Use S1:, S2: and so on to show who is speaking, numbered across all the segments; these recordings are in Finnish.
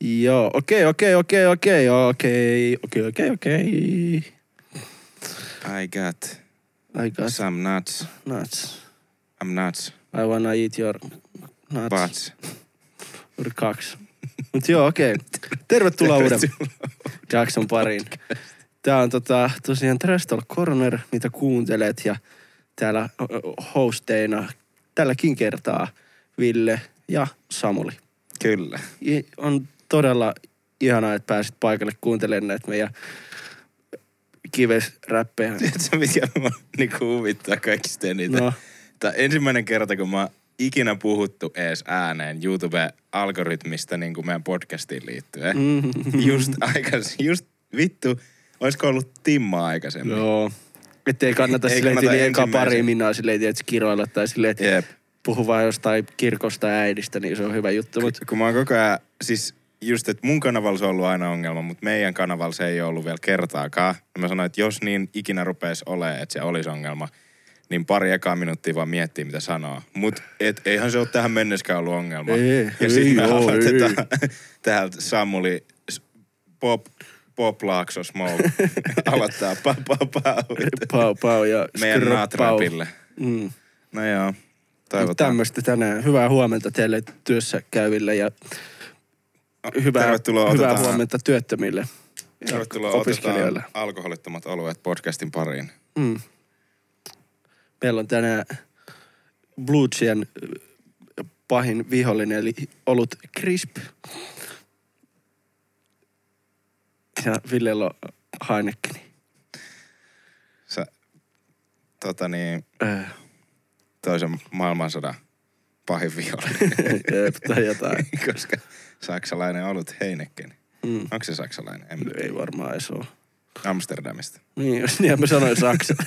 S1: Joo, okei, okei, okei, okei, okei, okei, okei, okei.
S2: I got
S1: I got
S2: some nuts.
S1: nuts.
S2: I'm nuts.
S1: I wanna eat your nuts.
S2: Butts.
S1: Juuri kaksi. Mut joo, okei. Tervetuloa uuden jakson pariin. Tää on tota, tosiaan Trestol Corner, mitä kuuntelet ja täällä hosteina tälläkin kertaa Ville ja Samuli.
S2: Kyllä.
S1: On todella ihanaa, että pääsit paikalle kuuntelemaan näitä meidän kivesräppejä.
S2: Tiedätkö, mikä mua niinku huvittaa kaikista eniten?
S1: No.
S2: Tää ensimmäinen kerta, kun mä oon ikinä puhuttu ees ääneen YouTube-algoritmista niin kuin meidän podcastiin liittyen.
S1: Mm.
S2: Just aikas, just vittu, olisiko ollut Timma aikaisemmin?
S1: Joo. Että ei kannata
S2: Ei
S1: silleen
S2: kannata
S1: eka
S2: ensimmäisen.
S1: pari minaa silleen, että kiroilla tai silleen, että puhu vaan jostain kirkosta äidistä, niin se on hyvä juttu. Mut,
S2: Kun mä oon koko ajan, siis just, että mun kanavalla se on ollut aina ongelma, mutta meidän kanavalla se ei ole ollut vielä kertaakaan. Ja mä sanoin, että jos niin ikinä rupeisi olemaan, että se olisi ongelma, niin pari ekaa minuuttia vaan miettii, mitä sanoo. Mut et, eihän se ole tähän mennessäkään ollut ongelma.
S1: Ei,
S2: ja
S1: ei
S2: sitten me
S1: oo,
S2: aloitetaan täältä Samuli Pop, Pop Laakso Smoke aloittaa pau, pau, pau.
S1: pau, pau ja
S2: meidän natrapille.
S1: Mm.
S2: No joo, toivotaan.
S1: Tämmöistä tänään. Hyvää huomenta teille työssä käyville ja hyvää,
S2: Tervetuloa,
S1: hyvää
S2: otetaan-
S1: huomenta työttömille
S2: Tervetuloa
S1: opiskelijoille.
S2: alkoholittomat oluet podcastin pariin.
S1: Mm. Meillä on tänään Bluesien pahin vihollinen, eli olut Crisp. Ja Villellä on Heinekeni.
S2: Sä, tota niin,
S1: Äh,
S2: toisen maailmansodan pahin vihollinen.
S1: jep, tai jotain.
S2: Koska saksalainen olut Heineken.
S1: Mm.
S2: Onko se saksalainen? En,
S1: Ei varmaan edes ole.
S2: Amsterdamista.
S1: Niin, jos niin mä sanoin Saksa.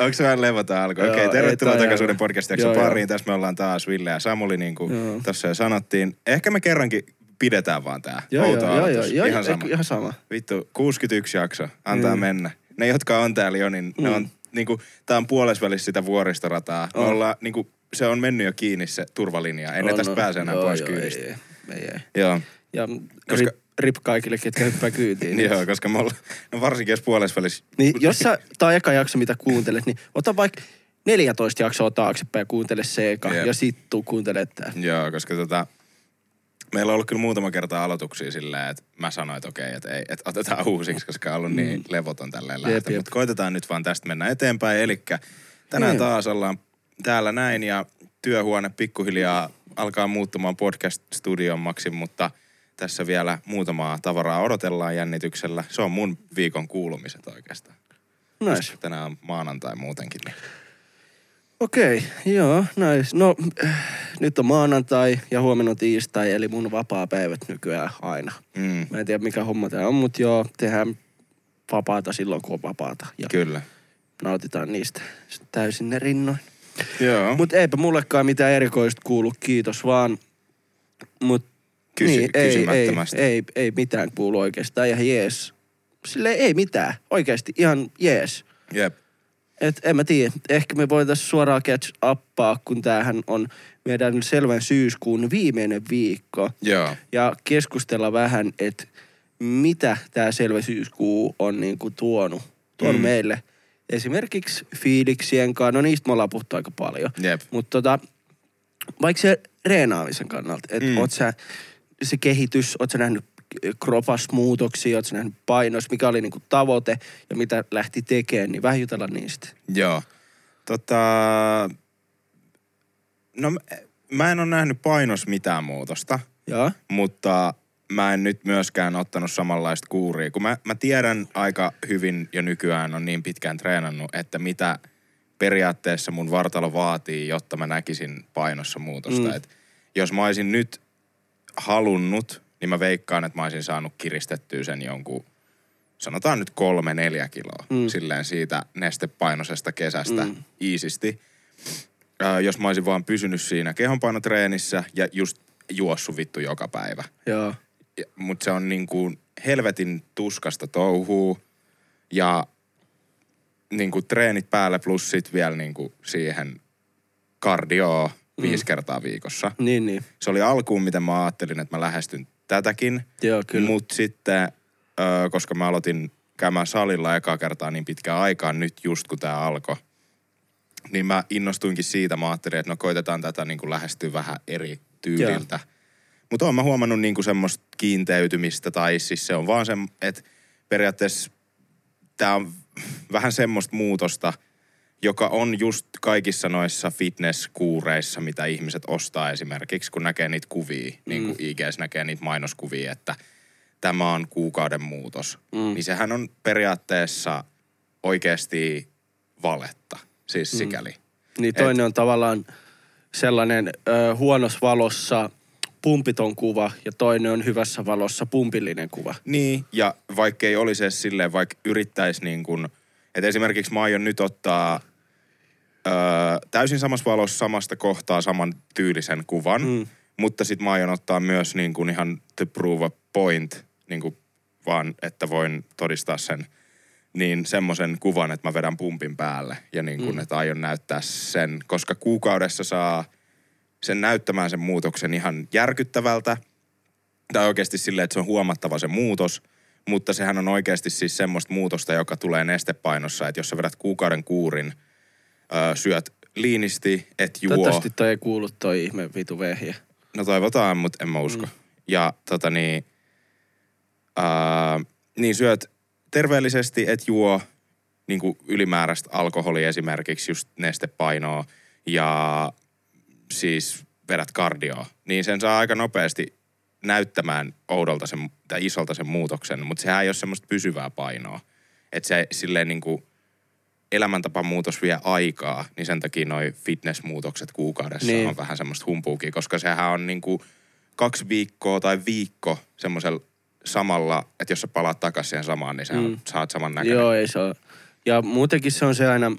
S2: Onko se vähän levotaan alkoi?
S1: Joo,
S2: Okei,
S1: ei
S2: tervetuloa takaisin uuden
S1: joo.
S2: pariin. Tässä me ollaan taas Ville ja Samuli, niin kuin tuossa jo sanottiin. Ehkä me kerrankin pidetään vaan tää.
S1: joo,
S2: Outo
S1: joo, joo, joo, joo,
S2: Ihan
S1: joo,
S2: sama.
S1: ihan sama.
S2: Vittu, 61 jakso. Antaa
S1: Mm.
S2: mennä. Ne, jotka on täällä jo, niin ne
S1: Mm.
S2: On, niinku, tää on puolesvälissä sitä vuoristorataa. Me
S1: On.
S2: ollaan, niinku, se on mennyt jo kiinni se turvalinja. Ei ne
S1: On,
S2: tästä
S1: on.
S2: pääse enää
S1: Joo,
S2: pois
S1: joo,
S2: kyydistä.
S1: Ei, ei, ei.
S2: Joo.
S1: Ja
S2: Koska-
S1: rip, rip kaikille, ketkä hyppää kyytiin.
S2: Joo, koska me ollaan, no varsinkin jos puolesvälissä.
S1: Niin jos sä, tää on eka jakso, mitä kuuntelet, niin ota vaikka 14 jaksoa taaksepäin ja kuuntele se eka.
S2: Jep.
S1: Ja sit tuu kuuntele tää.
S2: Joo, koska tota, meillä on ollut kyllä muutama kerta aloituksia silleen, että mä sanoin, että okei, että, ei, että otetaan uusiksi, koska on ollut niin levoton tälleen
S1: Mm.
S2: Lähtö. Mutta koitetaan nyt vaan tästä mennä eteenpäin. Eli tänään
S1: Jep.
S2: taas ollaan täällä näin ja työhuone pikkuhiljaa alkaa muuttumaan podcast-studiommaksi, mutta tässä vielä muutamaa tavaraa odotellaan jännityksellä. Se on mun viikon kuulumiset oikeastaan.
S1: Nice.
S2: Tänään on maanantai muutenkin. Niin.
S1: Okei, okay, joo, nice. No, äh, nyt on maanantai ja huomenna on tiistai, eli mun vapaa-päivät nykyään aina.
S2: Mm,
S1: Mä en tiedä mikä homma tää on, mutta joo, tehdään vapaata silloin, kun on vapaata. Ja
S2: kyllä.
S1: nautitaan niistä täysin ne rinnoin.
S2: Joo.
S1: Mutta eipä mullekaan mitään erikoista kuulu, kiitos vaan. Mut
S2: Kysy-
S1: niin, ei, ei, ei, ei mitään kuulu oikeastaan, ihan jees. Silleen ei mitään, oikeasti ihan jees.
S2: Jep.
S1: Et en mä tiedä, ehkä me voitaisiin suoraan catch uppaa, kun tämähän on meidän selvän syyskuun viimeinen viikko.
S2: Joo.
S1: Ja keskustella vähän, että mitä tämä selvä syyskuu on niinku tuonut, tuonut
S2: Mm.
S1: meille. Esimerkiksi fiiliksien kanssa, no niistä me ollaan puhuttu aika paljon. Mutta tota, vaikka se reenaamisen kannalta, että
S2: Mm.
S1: mm. oot sä, se kehitys, oot sä nähnyt kropasmuutoksia, sä nähnyt painos, mikä oli niinku tavoite ja mitä lähti tekemään, niin vähän jutella niistä.
S2: Joo. Tota, no mä- en ole nähnyt painos mitään muutosta,
S1: Joo.
S2: mutta mä en nyt myöskään ottanut samanlaista kuuria. Kun mä, mä tiedän aika hyvin jo nykyään on niin pitkään treenannut, että mitä periaatteessa mun vartalo vaatii, jotta mä näkisin painossa muutosta.
S1: Mm.
S2: Et jos mä olisin nyt halunnut, niin mä veikkaan, että mä olisin saanut kiristettyä sen jonkun, sanotaan nyt kolme, neljä kiloa. Mm.
S1: Mm.
S2: Silleen siitä nestepainoisesta kesästä mm.
S1: Mm.
S2: iisisti. Ää, jos mä olisin vaan pysynyt siinä kehonpainotreenissä ja just juossut vittu joka päivä.
S1: Joo.
S2: Mutta se on niin kuin helvetin tuskasta touhuu ja niin kuin treenit päälle plus sit vielä niin kuin siihen kardioa viisi kertaa viikossa.
S1: Niin, niin.
S2: Se oli alkuun, miten mä ajattelin, että mä lähestyn tätäkin.
S1: Joo, kyllä.
S2: Mutta sitten, ö, koska mä aloitin käymään salilla ekaa kertaa niin pitkään aikaan nyt just kun tämä alkoi, niin mä innostuinkin siitä. Mä ajattelin, että no koitetaan tätä niin kuin lähestyä vähän eri tyyliltä. Mutta oon mä huomannut niin kuin semmoista kiinteytymistä tai siis se on vaan se, että periaatteessa tämä on vähän semmoista muutosta, joka on just kaikissa noissa fitnesskuureissa, mitä ihmiset ostaa esimerkiksi, kun näkee niitä kuvia, niin kuin IGS näkee niitä mainoskuvia, että tämä on kuukauden muutos. Mm. Niin sehän on periaatteessa oikeasti valetta, siis sikäli.
S1: Niin toinen on tavallaan sellainen ö, huonossa valossa pumpiton kuva ja toinen on hyvässä valossa pumpillinen kuva.
S2: Niin, ja vaikka ei olisi edes silleen, vaikka yrittäisi niin kuin, että esimerkiksi mä aion nyt ottaa öö, täysin samassa valossa samasta kohtaa saman tyylisen kuvan, mm. mutta sitten mä aion ottaa myös niin kuin ihan to prove a point, niin kuin vaan, että voin todistaa sen, niin semmoisen kuvan, että mä vedän pumpin päälle ja niin kuin, mm. että aion näyttää sen, koska kuukaudessa saa sen näyttämään sen muutoksen ihan järkyttävältä, tai oikeasti silleen, että se on huomattava se muutos, mutta sehän on oikeasti siis semmoista muutosta, joka tulee nestepainossa, että jos sä vedät kuukauden kuurin, syöt liinisti, et juo.
S1: Toivottavasti toi ei kuulu toi ihme vitu vehjä.
S2: No toivotaan, mutta en mä usko. Mm. Ja tota niin, niin syöt terveellisesti, et juo niin kuin ylimääräistä alkoholia esimerkiksi, just nestepainoa ja siis vedät kardioa, niin sen saa aika nopeasti näyttämään oudolta sen, tai isolta sen muutoksen, mutta sehän ei ole semmoista pysyvää painoa. Että se silleen niin kuin elämäntapamuutos vie aikaa, niin sen takia noi fitnessmuutokset kuukaudessa niin. on vähän semmoista humpuukia, koska sehän on niin kuin kaksi viikkoa tai viikko semmoisella samalla, että jos sä palaat takaisin siihen samaan, niin sä mm. saat saman näköinen.
S1: Joo, ei se ole. Ja muutenkin se on se aina,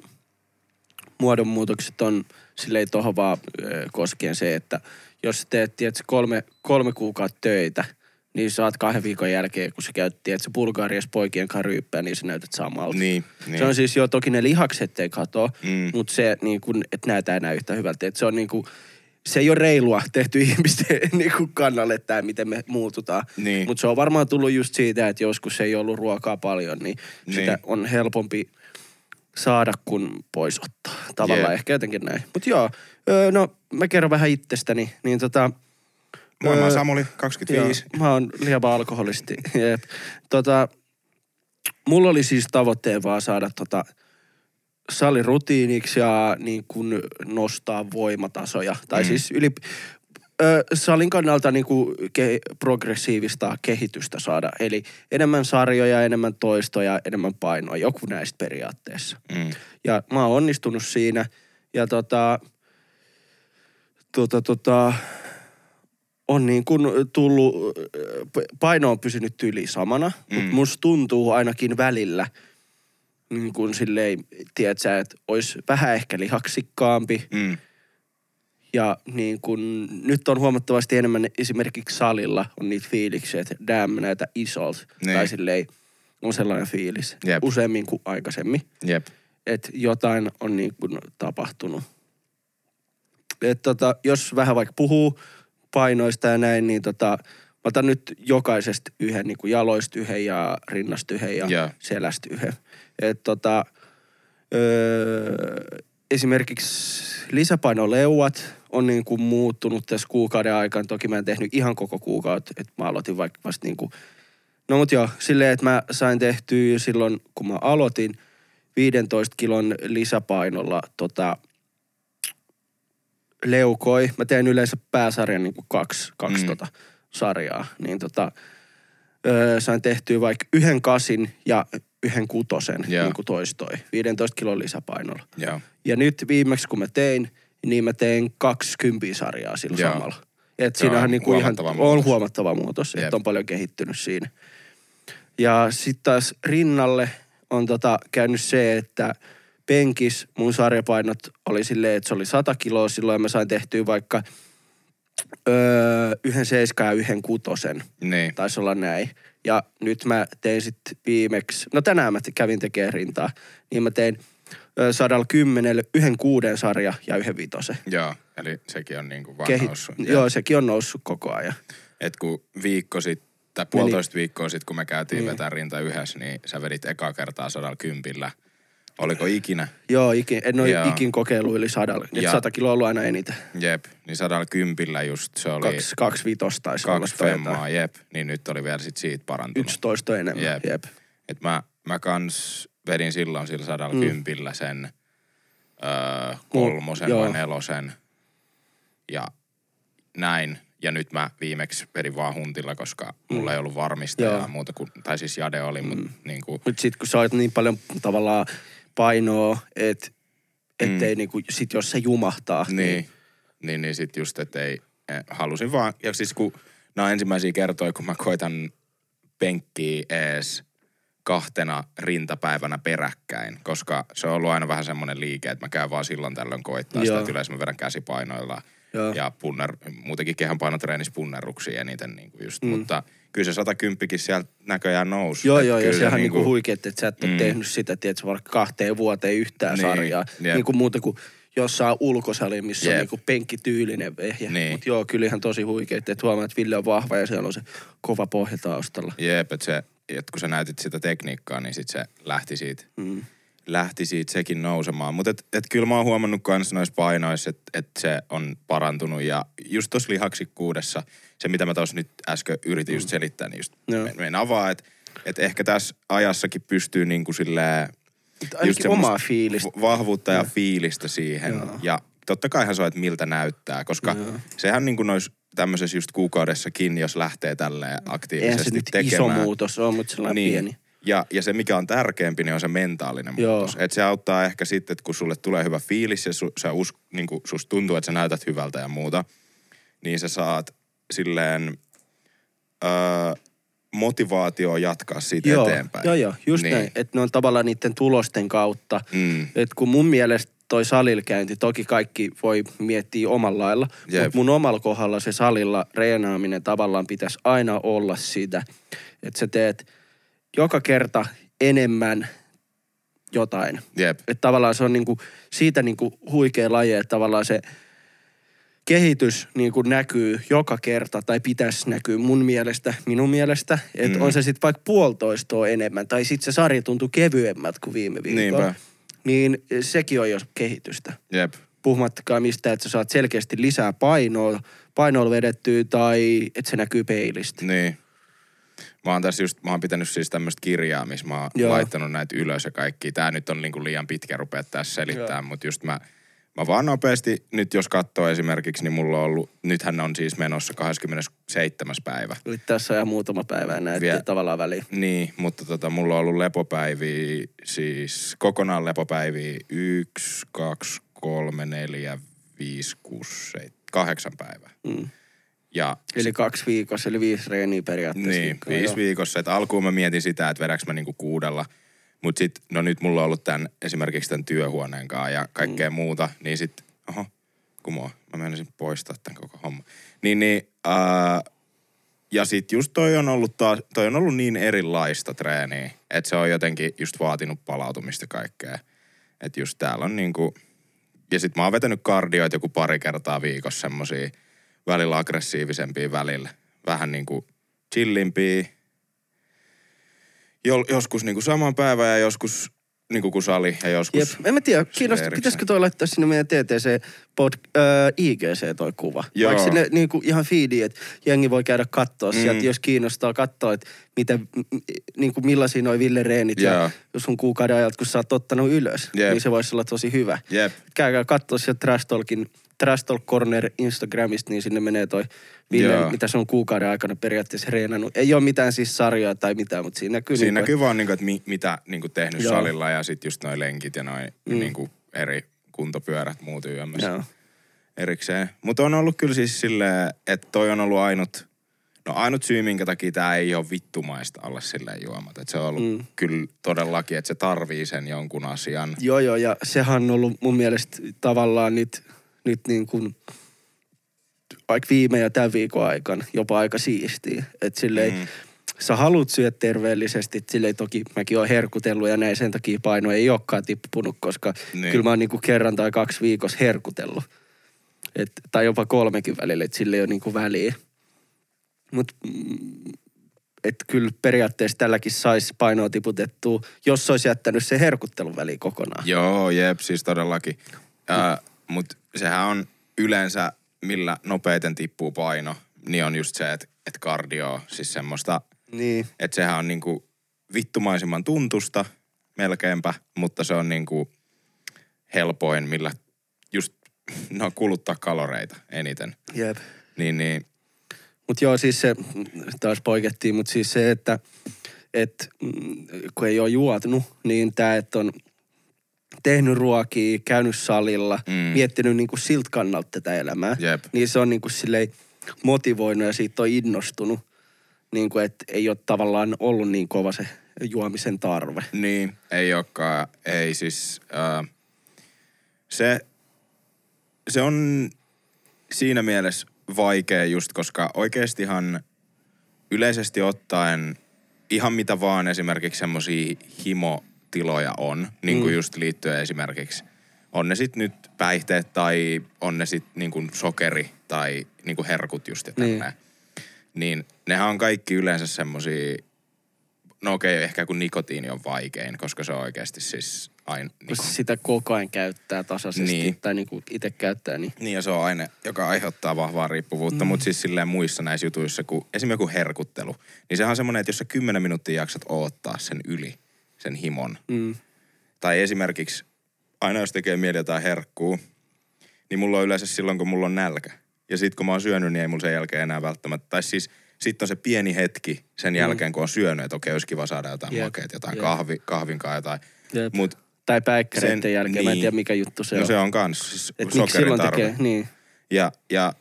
S1: muodonmuutokset on silleen tohon vaan ö, koskien se, että jos teet tiedätkö, kolme, kolme kuukautta töitä, niin saat kahden viikon jälkeen, kun sä käyt, tiedätkö, Bulgariassa poikien karyyppää, niin sä näytät samalta.
S2: Niin, niin.
S1: Se on siis jo toki ne lihakset ei katoa,
S2: Mm.
S1: mutta se, niin kun, että näytää enää yhtä hyvältä. Että se on niin kuin, se ei ole reilua tehty ihmisten niin kuin kannalle tämä, miten me muututaan.
S2: Niin.
S1: Mutta se on varmaan tullut just siitä, että joskus ei ollut ruokaa paljon, niin,
S2: Niin.
S1: sitä on helpompi saada kuin pois ottaa. Tavallaan
S2: Jep.
S1: ehkä jotenkin näin. Mutta joo, öö, no mä kerron vähän itsestäni. Niin tota,
S2: Moi, mä oon Samuli, 25.
S1: Joo, mä oon lieva alkoholisti. Jep. Tota, mulla oli siis tavoitteen vaan saada tota salirutiiniksi ja niin kuin nostaa voimatasoja. Tai
S2: Mm.
S1: siis yli, ö, salin kannalta niin kuin ke, progressiivista kehitystä saada. Eli enemmän sarjoja, enemmän toistoja, enemmän painoa. Joku näistä periaatteessa.
S2: Mm.
S1: Ja mä oon onnistunut siinä. Ja tota, tota, tota, on niin kuin tullut, paino on pysynyt tyyli samana, mm. mutta musta tuntuu ainakin välillä, niin kuin silleen, tiedätkö, että olisi vähän ehkä lihaksikkaampi.
S2: Mm.
S1: Ja niin kuin, nyt on huomattavasti enemmän esimerkiksi salilla on niitä fiiliksiä, että damn näitä isolta.
S2: Niin.
S1: Tai silleen, on sellainen fiilis.
S2: Jep.
S1: Useammin kuin aikaisemmin
S2: Jep.
S1: että jotain on niin kuin tapahtunut. Et tota, jos vähän vaikka puhuu painoista ja näin, niin tota, mä otan nyt jokaisesta yhden niin kuin jaloista yhden ja rinnasta yhden ja
S2: Joo.
S1: selästä yhden. Et tota, öö, esimerkiksi lisäpainoleuat on niin kuin muuttunut tässä kuukauden aikana. Toki mä en tehnyt ihan koko kuukautta, että mä aloitin vaikka vasta niin kuin No mut joo, silleen, että mä sain tehtyä silloin, kun mä aloitin 15 kilon lisäpainolla tota, leukoi. Mä teen yleensä pääsarjan niin kuin kaksi, kaksi
S2: Mm.
S1: tota, sarjaa. Niin tota, öö, sain tehtyä vaikka yhden kasin ja yhden kutosen
S2: Joo.
S1: niin kuin toistoi. 15 kilon lisäpainolla.
S2: Joo.
S1: Ja nyt viimeksi kun mä tein, niin mä tein 20 sarjaa sillä
S2: Joo.
S1: samalla. Et
S2: Se on
S1: siinähän niinku ihan, on huomattava muutos, että on paljon kehittynyt siinä. Ja sitten taas rinnalle on tota käynyt se, että penkis mun sarjapainot oli silleen, että se oli 100 kiloa silloin ja mä sain tehtyä vaikka öö, yhden seiskan ja yhden kutosen.
S2: Niin.
S1: Taisi olla näin. Ja nyt mä tein sitten viimeksi, no tänään mä kävin tekemään rintaa, niin mä tein ö, 110 yhden kuuden sarja ja yhden vitosen.
S2: Joo. Eli sekin on niinku vaan
S1: Kehi-
S2: noussut.
S1: Joo, sekin on noussut koko ajan.
S2: Et kun viikko sitten, tai puolitoista viikkoa sitten, kun me käytiin niin. vetää rinta yhdessä, niin sä vedit ekaa kertaa sadalla kympillä. Oliko ikinä?
S1: Joo, ikin, en ole
S2: Joo.
S1: ikin kokeillut yli sadalla.
S2: Ja-
S1: sata kiloa on ollut aina eniten.
S2: Jep, niin sadalla kympillä just se oli
S1: Kaksi, kaksi vitosta taisi
S2: kaksi femmaa, jep. Niin nyt oli vielä sit siitä parantunut.
S1: 11 enemmän.
S2: Jep.
S1: Jep.
S2: Et mä, mä kans vedin silloin sillä sadalla mm. kympillä sen öö, kolmosen vai nelosen. Ja näin. Ja nyt mä viimeksi vedin vaan huntilla, koska mulla ei ollut varmistajaa
S1: Joo.
S2: muuta kuin, tai siis Jade oli, mm. mutta niinku,
S1: Mutta sitten kun sä oot niin paljon tavallaan painoa, että ettei
S2: Mm.
S1: niinku, sit jos se jumahtaa.
S2: niin, niin, niin sit just, että ei, eh, halusin vaan, ja siis kun nämä ensimmäisiä kertoja, kun mä koitan penkkiä ees kahtena rintapäivänä peräkkäin, koska se on ollut aina vähän semmoinen liike, että mä käyn vaan silloin tällöin koittaa sitä,
S1: Joo.
S2: että yleensä mä vedän käsipainoilla
S1: Joo.
S2: ja punner, muutenkin kehän painotreenissä punnerruksia eniten niin kuin just,
S1: Mm.
S2: mutta kyllä se 110 sieltä näköjään nousi.
S1: Joo, joo, ja
S2: kyllä se
S1: sehän niinku huikeet, että sä et ole
S2: Mm.
S1: tehnyt sitä, tiedätkö, vaikka kahteen vuoteen yhtään
S2: Niin,
S1: sarjaa.
S2: jep.
S1: Niin kuin muuta kuin jossain ulkosali, missä on
S2: Jep.
S1: niinku penkkityylinen vehje.
S2: Niin.
S1: Mutta joo, kyllä ihan tosi huikeet, että huomaa, että Ville on vahva ja siellä on se kova pohja taustalla.
S2: Jep, että se, et kun sä näytit sitä tekniikkaa, niin sit se lähti siitä,
S1: Mm.
S2: lähti siitä sekin nousemaan. Mutta et, et kyllä mä oon huomannut kans noissa painoissa, että et se on parantunut. Ja just tuossa lihaksikkuudessa, se mitä mä tuossa nyt äsken yritin just selittää, niin just
S1: Joo.
S2: me, avaa, että et ehkä tässä ajassakin pystyy niinku
S1: Ainakin
S2: semmoista
S1: omaa fiilistä.
S2: Vahvuutta ja fiilistä siihen.
S1: Joo.
S2: Ja totta kaihan se on, että miltä näyttää, koska
S1: Joo.
S2: sehän niin kuin noissa tämmöisessä just kuukaudessakin, jos lähtee tälleen
S1: Eihän
S2: aktiivisesti
S1: se nyt
S2: tekemään.
S1: iso muutos ole, mutta sellainen
S2: niin.
S1: pieni.
S2: Ja, ja se, mikä on tärkeämpi, niin on se mentaalinen
S1: Joo.
S2: muutos. Että se auttaa ehkä sitten, että kun sulle tulee hyvä fiilis ja su, sä us, niin kuin susta tuntuu, että sä näytät hyvältä ja muuta, niin sä saat silleen öö, motivaatio jatkaa siitä
S1: Joo,
S2: eteenpäin.
S1: joo, joo, just
S2: Niin.
S1: näin. Että ne on tavallaan niiden tulosten kautta.
S2: Mm.
S1: Et kun mun mielestä toi salilkäynti, toki kaikki voi miettiä omalla lailla,
S2: Jep.
S1: mutta mun omalla kohdalla se salilla reenaaminen tavallaan pitäisi aina olla sitä, että sä teet joka kerta enemmän jotain.
S2: Jep.
S1: Että tavallaan se on niinku, siitä niinku huikea laji, että tavallaan se kehitys niinku näkyy joka kerta tai pitäisi näkyä mun mielestä, minun mielestä. Että
S2: Mm.
S1: on se sitten vaikka puolitoistoa enemmän tai sitten se sarja tuntuu kevyemmät kuin viime viikolla.
S2: Niinpä.
S1: Niin sekin on jo kehitystä.
S2: Jep.
S1: Puhumattakaan mistä, että sä saat selkeästi lisää painoa, painoa vedettyä tai että se näkyy peilistä.
S2: Niin. Mä oon tässä just, mä oon pitänyt siis tämmöistä kirjaa, missä mä oon
S1: Joo.
S2: laittanut näitä ylös ja kaikki. Tää nyt on niinku liian pitkä rupea tässä selittää, mutta just mä, mä vaan nopeasti, nyt jos katsoo esimerkiksi, niin mulla on ollut, nythän on siis menossa 27. päivä.
S1: Eli tässä on ihan muutama päivä näet
S2: Vie-
S1: tavallaan väliin.
S2: Niin, mutta tota, mulla on ollut lepopäiviä, siis kokonaan lepopäiviä yksi, kaksi, kolme, neljä, viisi, kuusi, seitsemän, kahdeksan päivää.
S1: Mm.
S2: Ja
S1: Eli kaksi viikossa, eli viisi reeniä periaatteessa.
S2: Niin,
S1: viikkoa,
S2: viisi
S1: joo.
S2: viikossa. Et alkuun mä mietin sitä, että vedäks mä niinku kuudella. Mutta sit, no nyt mulla on ollut tämän, esimerkiksi tämän työhuoneen kanssa ja kaikkea mm. muuta. Niin sit, oho, kumoa. Mä menisin poistaa tämän koko homma. Niin, niin, ää, ja sit just toi on ollut taas, toi on ollut niin erilaista treeniä, että se on jotenkin just vaatinut palautumista kaikkea. Että just täällä on niinku, ja sit mä oon vetänyt kardioita joku pari kertaa viikossa semmosia välillä aggressiivisempia välillä. Vähän niinku chillimpiä. Jo, joskus niinku saman päivän ja joskus niinku kuin sali ja joskus...
S1: Jep. En mä tiedä, kiinnostaa,
S2: erikseen.
S1: pitäisikö toi laittaa sinne meidän TTC pod, äh, IGC toi kuva.
S2: Joo.
S1: Vaikka sinne niin kuin ihan feedi, että jengi voi käydä katsoa mm. sieltä, jos kiinnostaa katsoa, että mitä, m- m- niin kuin millaisia noi Ville reenit ja jos sun kuukauden ajalta, kun sä oot ottanut ylös,
S2: Jep.
S1: niin se voisi olla tosi hyvä.
S2: Jep.
S1: Käykää katsoa sieltä Trash Talkin, Trash Talk Corner Instagramista, niin sinne menee toi Ville,
S2: Joo.
S1: mitä se on kuukauden aikana periaatteessa reenannut. Ei ole mitään siis sarjaa tai mitään, mutta siinä näkyy.
S2: Siinä
S1: niin
S2: näkyy vaan, niinku, että mi, mitä niinku tehnyt
S1: Joo.
S2: salilla ja sitten just noi lenkit ja noi
S1: Mm.
S2: niinku eri kuntopyörät muut yömmässä
S1: Joo.
S2: erikseen. Mutta on ollut kyllä siis silleen, että toi on ollut ainut, no ainut syy, minkä takia tää ei ole vittumaista olla silleen juomat. Et se on ollut
S1: mm.
S2: kyllä todellakin, että se tarvii sen jonkun asian.
S1: Joo, joo, ja sehän on ollut mun mielestä tavallaan nyt, nyt niin kuin, vaikka viime ja tämän viikon aikana jopa aika siistiä. Että silleen, mm.
S2: Mm.
S1: sä haluat syödä terveellisesti, silleen toki mäkin oon herkutellut ja näin sen takia paino ei olekaan tippunut, koska niin. Kyllä mä oon niin kuin kerran tai kaksi viikossa herkutellut. Et, tai jopa kolmekin välillä, että sillä ei ole niinku väliä. Mutta että kyllä periaatteessa tälläkin saisi painoa tiputettua, jos olisi jättänyt se herkuttelun väliin kokonaan.
S2: Joo, jep, siis todellakin. Äh, Mutta sehän on yleensä, millä nopeiten tippuu paino, niin on just se, että et kardio, siis semmoista,
S1: Niin.
S2: että sehän on niinku vittumaisimman tuntusta melkeinpä, mutta se on niinku helpoin, millä just no, kuluttaa kaloreita eniten.
S1: Jep.
S2: Niin, niin
S1: Mutta joo, siis se, taas poikettiin, mutta siis se, että et, mm, kun ei ole juotunut, niin tämä, että on tehnyt ruokia, käynyt salilla,
S2: Mm.
S1: miettinyt niinku siltä kannalta tätä elämää,
S2: Jep.
S1: niin se on niinku silleen motivoinut ja siitä on innostunut, niinku, että ei ole tavallaan ollut niin kova se juomisen tarve.
S2: Niin, ei olekaan. Ei siis, äh, se, se on siinä mielessä vaikea just, koska oikeastihan yleisesti ottaen ihan mitä vaan esimerkiksi semmosia himotiloja on, niin kuin
S1: Mm.
S2: just liittyen esimerkiksi, on ne sitten nyt päihteet tai on ne sitten niin kuin sokeri tai niin kuin herkut just ja
S1: Niin.
S2: tälleen. Niin nehän on kaikki yleensä semmosia No okei, okay, ehkä kun nikotiini on vaikein, koska se on oikeasti siis aina...
S1: Kun
S2: Niin,
S1: sitä koko ajan käyttää tasaisesti
S2: Niin.
S1: tai niinku itse käyttää, niin
S2: niin ja se on aine, joka aiheuttaa vahvaa riippuvuutta, mm. mutta siis silleen muissa näissä jutuissa, kun esimerkiksi joku herkuttelu, niin sehän on semmoinen, että jos sä kymmenen minuuttia jaksat odottaa sen yli, sen himon.
S1: mm,
S2: Tai esimerkiksi aina jos tekee mieli jotain herkkuu, niin mulla on yleensä silloin, kun mulla on nälkä. Ja sit kun mä oon syönyt, niin ei mulla sen jälkeen enää välttämättä. Tai siis sitten on se pieni hetki sen jälkeen, kun on syönyt, että okei, olisi kiva saada jotain
S1: Jep,
S2: makeet, jotain
S1: jep.
S2: kahvi, kahvinkaan jotain.
S1: Jep.
S2: Mut
S1: tai päikkäreiden
S2: Sen-
S1: jälkeen, mä en
S2: niin.
S1: tiedä mikä juttu se
S2: no
S1: on.
S2: se on kans siis
S1: Et
S2: sokerin
S1: silloin tekee, niin.
S2: Ja, ja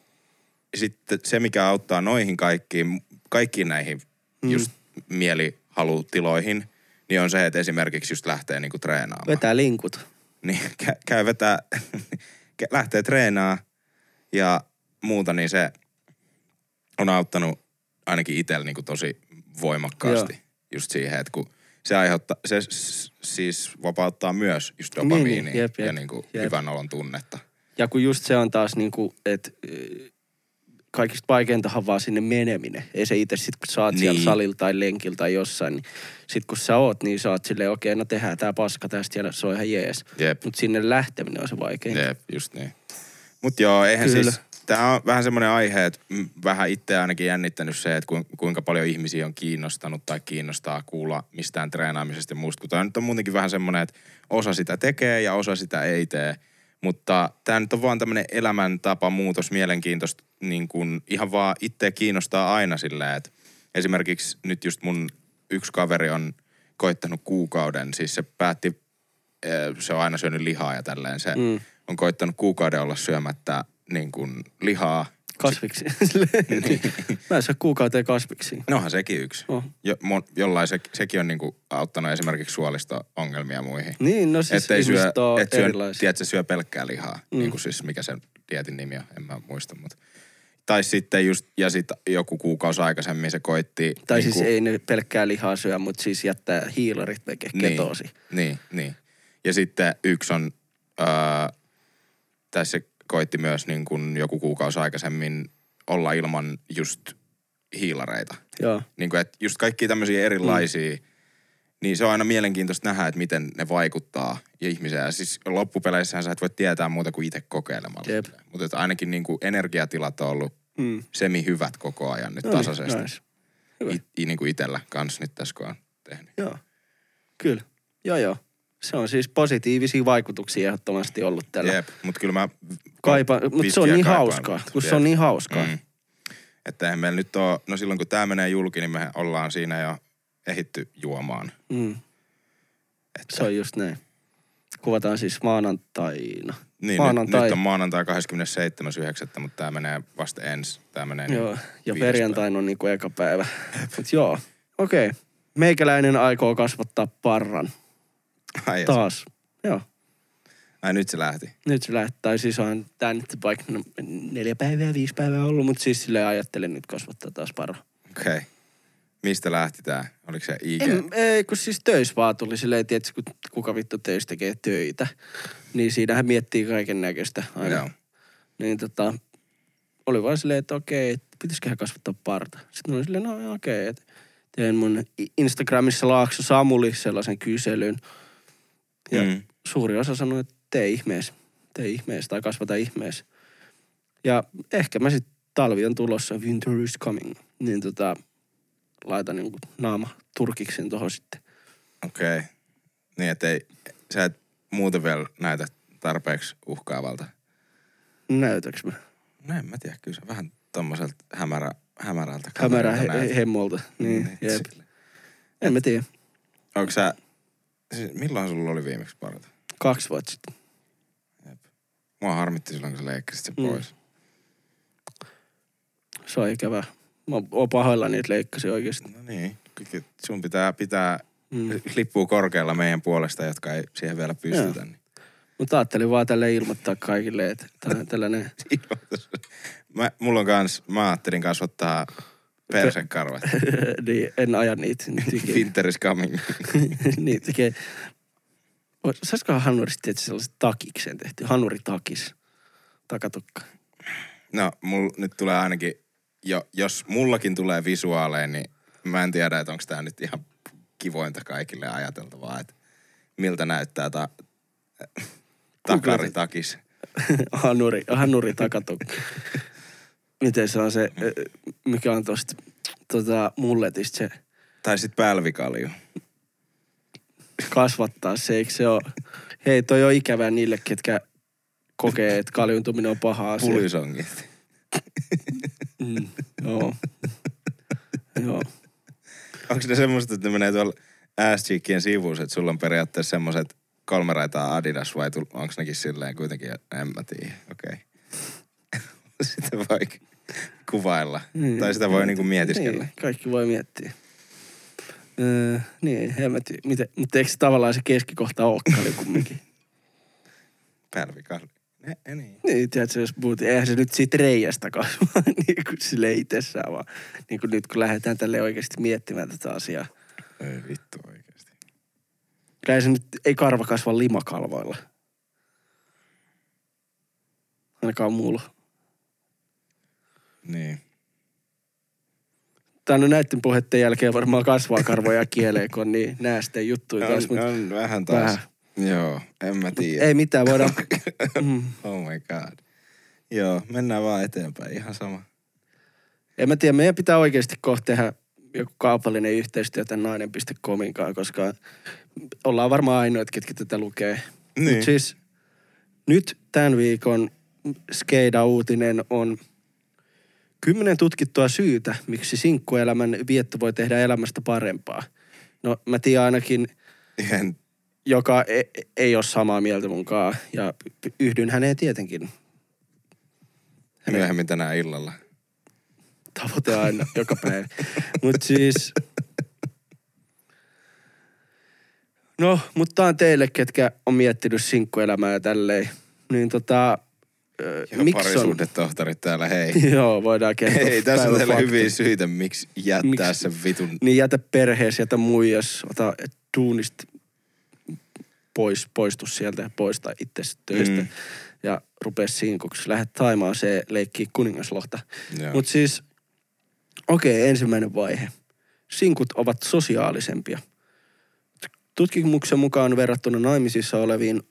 S2: sitten se, mikä auttaa noihin kaikkiin, kaikkiin näihin
S1: Mm.
S2: just mielihalutiloihin, niin on se, että esimerkiksi just lähtee niinku treenaamaan.
S1: Vetää linkut.
S2: Niin kä- käy vetää, lähtee treenaa ja muuta, niin se on auttanut ainakin itsellä niinku tosi voimakkaasti
S1: Joo.
S2: just siihen, että kun se aiheuttaa, se siis vapauttaa myös just
S1: Niin,
S2: dopamiinia
S1: niin, jep, jep,
S2: ja niinku
S1: jep.
S2: hyvän olon tunnetta.
S1: Ja kun just se on taas niinku, että kaikista vaikeintahan vaan sinne meneminen. Ei se itse sit kun sä oot niin. siellä salilla tai lenkillä tai jossain, niin sit kun sä oot, niin sä oot silleen, okei, no tehdään tää paska tästä ja se on ihan jees.
S2: Jep.
S1: Mut sinne lähteminen on se vaikein.
S2: Jep, just niin. Mut joo, eihän
S1: Kyllä.
S2: siis, tää on vähän semmoinen aihe, että vähän itse ainakin jännittänyt se, että ku- kuinka paljon ihmisiä on kiinnostanut tai kiinnostaa kuulla mistään treenaamisesta ja muusta. Kun tää nyt on muutenkin vähän semmoinen, että osa sitä tekee ja osa sitä ei tee. Mutta tämä nyt on vaan tämmöinen elämäntapa muutos, mielenkiintoista, niin kun ihan vaan itse kiinnostaa aina silleen, että esimerkiksi nyt just mun yksi kaveri on koittanut kuukauden, siis se päätti, se on aina syönyt lihaa ja tälleen, se
S1: Mm.
S2: on koittanut kuukauden olla syömättä niin kuin lihaa.
S1: Kasviksi. niin. Mä en saa kuukauteen kasviksi.
S2: Nohan sekin yksi.
S1: Oh.
S2: Jo, mo, jollain se, sekin on niin kuin auttanut esimerkiksi suolisto-ongelmia ja muihin.
S1: Niin, no siis
S2: Ettei syö,
S1: on
S2: et syö, tiedätkö, syö pelkkää lihaa. Mm. Niin kuin siis, mikä sen dietin nimi on, en mä muista. Mutta. Tai sitten just, ja sitten joku kuukausi aikaisemmin se koitti.
S1: Tai
S2: niin
S1: siis ei ne pelkkää lihaa syö, mutta siis jättää hiilarit tekee ketoosi.
S2: Niin, niin. Ja sitten yksi on, ää, se koitti myös niin kuin joku kuukausi aikaisemmin olla ilman just hiilareita.
S1: Joo.
S2: Niin kuin, että just kaikki tämmöisiä erilaisia, mm. niin se on aina mielenkiintoista nähdä, että miten ne vaikuttaa ihmiseen. Ja siis loppupeleissähän sä et voi tietää muuta kuin itse kokeilemalla.
S1: Jep.
S2: Mutta että ainakin niin kuin energiatilat on ollut
S1: Mm.
S2: semi-hyvät koko ajan nyt
S1: No niin,
S2: tasaisesti.
S1: nice. Hyvä.
S2: It, niin kuin itsellä kanssa nyt tässä, kun on tehnyt.
S1: Joo. Kyllä. Joo, joo. Se on siis positiivisia vaikutuksia ehdottomasti ollut tällä.
S2: Jep, mutta kyllä mä...
S1: Kaipa, mutta se on niin hauskaa, kun se
S2: jep.
S1: on niin hauskaa.
S2: Mm. Että eihän meillä nyt ole, no silloin kun tämä menee julki, niin me ollaan siinä jo ehitty juomaan.
S1: Mm.
S2: Että,
S1: Se on just näin. Kuvataan siis maanantaina.
S2: niin,
S1: maanantai.
S2: Nyt, nyt on maanantai 27.9., mutta tämä menee vasta ensi. Tämä menee
S1: Joo,
S2: niin
S1: ja perjantaina on niinku eka päivä. Mut joo, okei. Okay. Meikäläinen aikoo kasvattaa parran.
S2: Ai,
S1: Taas. Joo.
S2: ai nyt se lähti.
S1: Nyt se lähtee. Tai siis on tää nyt vaikka no, neljä päivää, viisi päivää ollut, mutta siis silleen ajattelin nyt kasvattaa taas parran.
S2: Okei. Okay. Mistä lähti tää? Oliko se IG?
S1: En, ei, kun siis töissä vaan tuli silleen, tiedätkö, kun kuka vittu töissä tekee töitä. Niin siinähän miettii kaiken näköistä aina.
S2: Joo.
S1: Niin tota, oli vaan silleen, että okei, että pitäisiköhän kasvattaa parta. Sitten oli silleen, no okei, että teen mun Instagramissa Laakso Samuli sellaisen kyselyn. Ja mm. suuri osa sanoi, että tee ihmees, tee ihmees tai kasvata ihmees. Ja ehkä mä sitten talvi on tulossa, winter is coming, niin tota, laitan niin naama turkiksen tuohon sitten.
S2: Okei. Okay. Niin, että ei, sä et muuten vielä näytä tarpeeksi uhkaavalta.
S1: Näytäks mä?
S2: No en mä tiedä, kyllä se vähän tommoselta hämärä, hämärältä.
S1: Hämärä he, he, hemmolta, niin, niin jep. En mä tiedä.
S2: Onko sä, siis milloin sulla oli viimeksi parta?
S1: Kaksi vuotta sitten.
S2: Jep. Mua harmitti silloin, kun sä leikkasit sen mm. pois.
S1: Se on ikävää. Mä oon pahoillani, että leikkasin oikeasti.
S2: No niin. Sun pitää pitää mm. lippua korkealla meidän puolesta, jotka ei siihen vielä pystytä. Niin.
S1: Mutta ajattelin vaan tälle ilmoittaa kaikille, että tällainen...
S2: mä, mulla on kans, mä ajattelin kasvattaa persenkarvat.
S1: niin, en aja niitä.
S2: Winter is coming.
S1: niin, tekee... Saisikohan hanurista tietysti sellaiset takiksen tehty? Hanuritakis. Takatukka.
S2: No, mulla nyt tulee ainakin, jo, jos mullakin tulee visuaaleja, niin mä en tiedä, että onko tämä nyt ihan kivointa kaikille ajateltavaa, että miltä näyttää ta- takaritakis.
S1: hanuri, hanuri takatukka. Miten se on se, mikä on tosta tota, mulletista se?
S2: Tai sit pälvikalju.
S1: Kasvattaa se, eikö se ole? Hei, toi on ikävää niille, ketkä kokee, että kaljuntuminen on paha asia.
S2: Pulisongit.
S1: mm, joo. joo.
S2: Onko ne semmoiset, että ne menee tuolla ass sivuus, että sulla on periaatteessa semmoiset kolme raitaa Adidas vai onko nekin silleen kuitenkin, en mä tiedä, okei. Okay. sitä voi kuvailla. Mm, tai sitä voi niinku mietiskellä.
S1: Niin, kaikki voi miettiä. Öö, niin, tiedä. Miten, mutta eikö se tavallaan se keskikohta olekaan kumminkin?
S2: Pälvikalli. Ne, ne, niin.
S1: Niin, tiedätkö, jos puhutin, eihän se nyt siitä reiästä kasva, niin kuin sille itsessään, vaan niin kuin nyt kun lähdetään tälle oikeasti miettimään tätä asiaa.
S2: Ei vittu oikeasti.
S1: Kai se nyt, ei karva kasva limakalvoilla. Ainakaan mulla.
S2: Niin.
S1: Tää on näiden puheiden jälkeen varmaan kasvaa karvoja kieleen, kun on niin näästeen juttuja
S2: taas. On, on vähän taas. Vähän. Joo, en mä tiedä.
S1: Ei mitään, voidaan...
S2: mm. Oh my god. Joo, mennään vaan eteenpäin, ihan sama.
S1: En mä tiedä, meidän pitää oikeasti kohta tehdä joku kaupallinen yhteistyö tämän nainen.comin kanssa, koska ollaan varmaan ainoat, ketkä tätä lukee.
S2: Niin.
S1: Mut siis nyt tämän viikon Skeida-uutinen on kymmenen tutkittua syytä, miksi sinkkuelämän vietto voi tehdä elämästä parempaa. No mä tiedän ainakin,
S2: en
S1: joka ei, ei ole samaa mieltä munkaan. Ja yhdyn häneen tietenkin.
S2: Hänen... Myöhemmin tänään illalla.
S1: Tavoite aina, joka päivä. Mutta siis... No, mutta on teille, ketkä on miettinyt sinkkuelämää ja tälleen. Niin tota,
S2: ja miksi parisuhdetohtorit täällä, hei.
S1: Joo, voidaan kertoa.
S2: Hei, tässä on teille hyviä syitä, miksi jättää miksi? sen vitun.
S1: Niin jätä perheesi, jätä muijas, ota duunista pois, poistu sieltä ja poista itse töistä. Mm. Ja rupea sinkuksi. Lähdet Taimaan se leikkii kuningaslohta. Mutta siis, okei, okay, ensimmäinen vaihe. Sinkut ovat sosiaalisempia. Tutkimuksen mukaan verrattuna naimisissa oleviin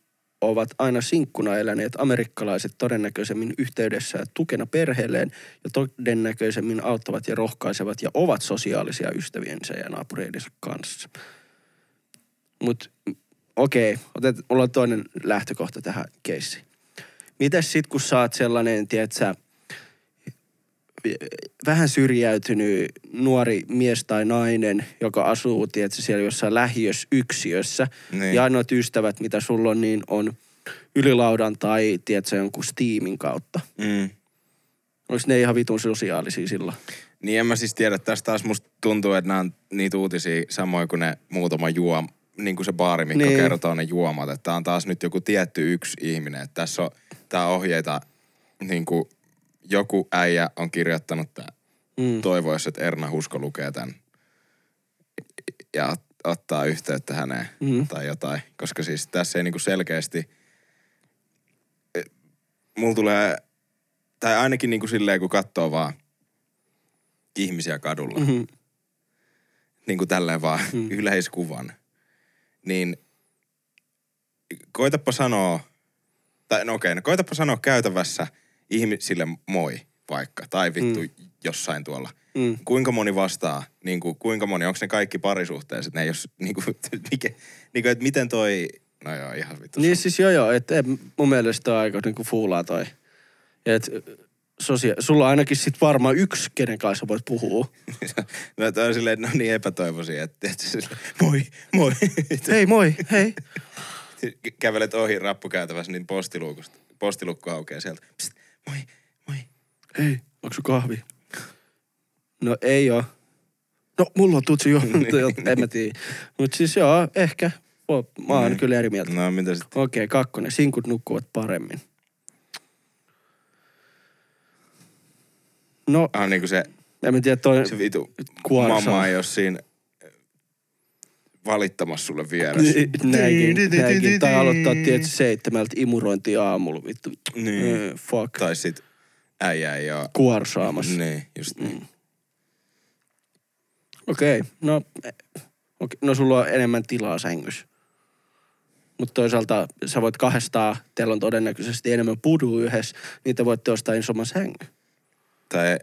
S1: ovat aina sinkkuna eläneet amerikkalaiset todennäköisemmin yhteydessä ja tukena perheelleen ja todennäköisemmin auttavat ja rohkaisevat ja ovat sosiaalisia ystäviensä ja naapureidensa kanssa. Mutta okei, otet, mulla on toinen lähtökohta tähän keissiin. Mitäs sit, kun oot sellainen, tiedätkö, vähän syrjäytynyt nuori mies tai nainen, joka asuu, tiedätkö, siellä jossain lähiössä yksiössä. Niin. Ja ainoat ystävät, mitä sulla on, niin on ylilaudan tai, tiedätkö, jonkun Steamin kautta.
S2: Mm.
S1: Olisi ne ihan vitun sosiaalisia silloin?
S2: Niin en mä siis tiedä, tästä taas musta tuntuu, että nämä on niitä uutisia samoin kuin ne muutama juoma, niin kuin se baari, mikä niin. kertoo ne juomat. Että tää on taas nyt joku tietty yksi ihminen. Että tässä on tää ohjeita, niin kuin joku äijä on kirjoittanut tää. Mm. Toivoisi, että Erna Husko lukee tämän. Ja ottaa yhteyttä häneen mm. tai jotain. Koska siis tässä ei niinku selkeästi... Mulla tulee tai ainakin niin kuin silleen, kun katsoo vaan ihmisiä kadulla, mm.
S1: Mhm.
S2: niin kuin tälleen vaan mm. yleiskuvan, niin koitapa sanoa, tai no okei, no koitapa sanoa käytävässä ihmisille moi vaikka, tai vittu mm. jossain tuolla.
S1: Mm.
S2: Kuinka moni vastaa, niin kuin, kuinka moni, onko ne kaikki parisuhteessa, ne ei jos, niin kuin, mikä, niin kuin, että miten toi, no joo, ihan vittu.
S1: Niin siis joo joo, että mun mielestä on aika niinku fuulaa toi. Et sosia- sulla on ainakin sit varmaan yksi, kenen kanssa voit puhua.
S2: no toi on silleen, on niin epätoivoisia, että, että silleen, moi, moi.
S1: hei moi, hei.
S2: Kävelet ohi rappukäytävässä, niin postiluukusta, postilukko aukeaa sieltä. Psst, moi, moi.
S1: Hei, onko sun kahvi? No ei oo. No mulla on tutsi jo, en mä tiedä. Mut siis joo, ehkä. Mä oon
S2: Niin.
S1: kyllä eri mieltä.
S2: No mitä sitten?
S1: Okei, kakkonen. Sinkut nukkuvat paremmin. No,
S2: Ah, niin kuin se,
S1: en mä tiedä, toi...
S2: se vitu
S1: Kuorsa.
S2: mamma ei ole siinä valittamassa sulle vieressä.
S1: Näinkin, näinkin. Tai aloittaa tietysti seitsemältä imurointia aamulla, vittu.
S2: Niin.
S1: Eh, fuck.
S2: Tai sit äijä ei oo.
S1: Kuorsaamassa.
S2: Niin, just niin.
S1: Mm. Okei, okay. no, okay. no sulla on enemmän tilaa sängyssä. Mutta toisaalta sä voit kahdestaan, teillä on todennäköisesti enemmän pudu yhdessä, niin te voitte ostaa isomman sängyn.
S2: Tai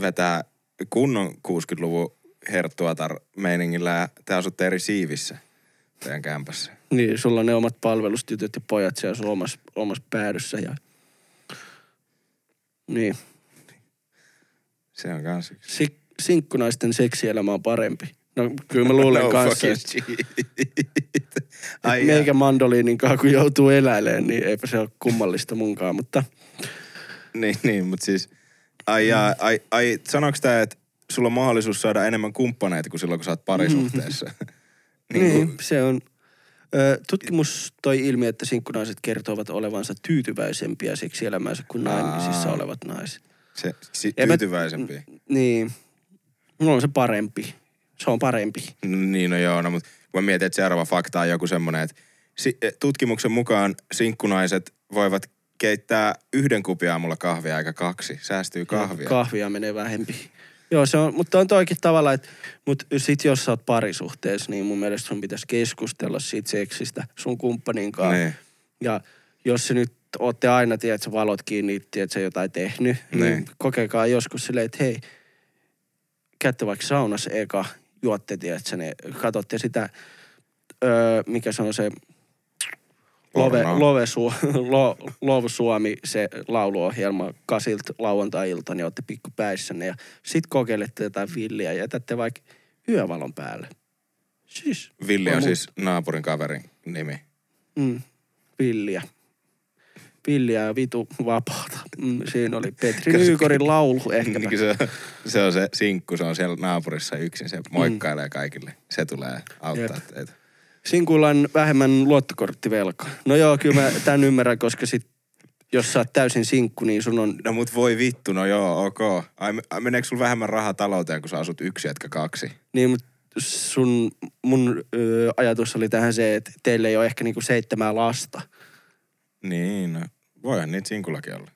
S2: vetää kunnon 60-luvun herttuatar meiningillä ja te asutte eri siivissä teidän kämpässä.
S1: Niin, sulla on ne omat palvelustytöt ja pojat siellä sun omassa, omassa päädyssä. Ja... Niin.
S2: Se on kans yksi.
S1: Sik, sinkkunaisten seksielämä on parempi. No kyllä mä luulen
S2: no
S1: kanssa, että
S2: Ai
S1: meikä mandoliinin kanssa, kun joutuu eläilemään, niin eipä se ole kummallista munkaan, mutta
S2: Niin, niin, mutta siis... Ai, jaa, ai, ai tää, että sulla on mahdollisuus saada enemmän kumppaneita kuin silloin, kun sä oot parisuhteessa?
S1: niin,
S2: niin,
S1: niin se on. Ö, tutkimus toi ilmi, että sinkkunaiset kertovat olevansa tyytyväisempiä seksielämäänsä kuin naimisissa olevat naiset.
S2: se, si,
S1: En mä-
S2: tyytyväisempi.
S1: Niin. No on se parempi. Se on parempi.
S2: Niin, no joo, no, mutta kun mä mietin, että seuraava fakta on joku semmoinen, että si- eh, tutkimuksen mukaan sinkkunaiset voivat keittää yhden kupin aamulla kahvia eikä kaksi. Säästyy kahvia.
S1: Kahvia menee vähempi. Joo, se on, mutta on toikin tavalla, että mut sit jos sä oot parisuhteessa, niin mun mielestä sun pitäisi keskustella siitä seksistä sun kumppanin kanssa.
S2: Niin.
S1: Ja jos se nyt ootte aina, tiedät sä valot kiinni, tiedät sä jotain tehnyt, niin,
S2: Niin.
S1: niin kokeilkaa joskus silleen, että hei, käytte vaikka saunassa eka, juotte, tiedät sä, ne, katsotte sitä, öö, mikä se on se, Love. Love, Su, Lo, Love Suomi, se lauluohjelma kasilta lauantai-ilta, niin olette pikku päissänne ja sit kokeilette jotain villiä ja jätätte vaikka yövalon päälle. Siis,
S2: Villi on siis naapurin kaverin nimi.
S1: mm, villiä. Villiä ja vitu vapaata. Mm, siinä oli Petri Nyykorin laulu ehkä.
S2: Niin se, on- se on se sinkku, se on siellä naapurissa yksin, se moikkailee kaikille. Se tulee auttaa
S1: Jep.
S2: teitä.
S1: Sinkulla on vähemmän luottokorttivelka. No joo, kyllä mä tämän ymmärrän, koska sit, jos sä oot täysin sinkku, niin sun on...
S2: No mut voi vittu, no joo, ok. Ai, ai, meneekö sulla vähemmän rahaa talouteen, kun sä asut yksi jätkä kaksi?
S1: Niin, mutta sun, mun ö, ajatus oli tähän se, että teillä ei ole ehkä niinku seitsemää lasta.
S2: Niin, no, voihan niitä sinkullakin olla.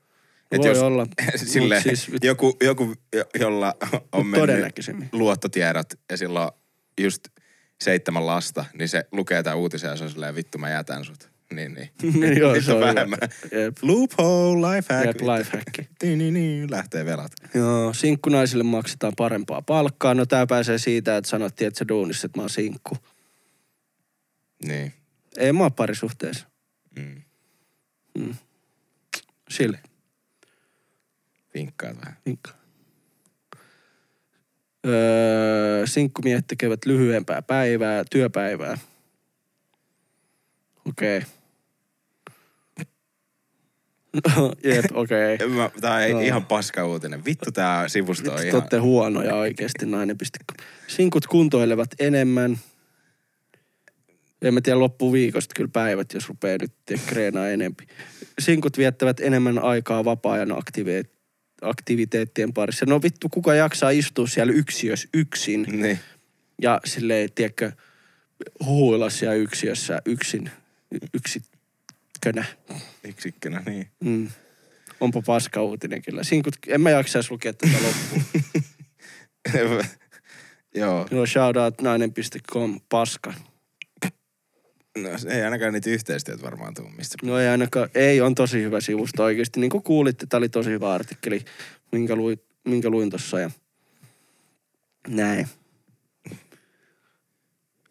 S1: Voi olla.
S2: Sille,
S1: Mut siis-
S2: joku, joku, jo- jolla on
S1: Mut
S2: mennyt luottotiedot ja sillä on just seitsemän lasta, niin se lukee tämän uutisen ja se on silleen, vittu mä jätän sut. Niin, niin.
S1: Joo,
S2: Nyt
S1: se
S2: on vähemmän.
S1: Jep.
S2: Loophole, lifehack.
S1: Jep, lifehack.
S2: Niin, niin, niin, lähtee velat.
S1: Joo, sinkkunaisille maksetaan parempaa palkkaa. No tää pääsee siitä, että sanottiin, että sä duunissa, että mä oon sinkku.
S2: Niin.
S1: Ei mä oon parisuhteessa.
S2: Mm.
S1: Sille.
S2: Vinkkaat vähän.
S1: Vinkka. Öö, sinkkumiehet tekevät lyhyempää päivää, työpäivää. Okei. Okay. Jep, okei. Okay.
S2: Tää on
S1: Joo.
S2: ihan paska uutinen. Vittu tää sivusto on
S1: Vittu,
S2: ihan...
S1: huonoja oikeesti nainen.com. Sinkut kuntoilevat enemmän. En mä tiedä loppuviikosta kyllä päivät, jos rupeaa nyt kreenaa enempi. Sinkut viettävät enemmän aikaa vapaa-ajan aktivi- aktiviteettien parissa. No vittu, kuka jaksaa istua siellä yksiössä yksin
S2: Niin.
S1: ja silleen, tiedätkö, huuilla siellä yksiössä yksin, y- yksikkönä.
S2: Yksikkönä, niin.
S1: Mm. Onpa paska uutinen kyllä. Siinä kun, en mä jaksaisi lukea tätä loppuun.
S2: Joo.
S1: No shoutout.nainen.com paska.
S2: No, ei ainakaan niitä yhteistyöt varmaan tuu, mistä...
S1: No ei ainakaan, ei, on tosi hyvä sivusto oikeasti. Niin kuin kuulitte, tämä oli tosi hyvä artikkeli, minkä, luin, minkä luin tossa ja näin.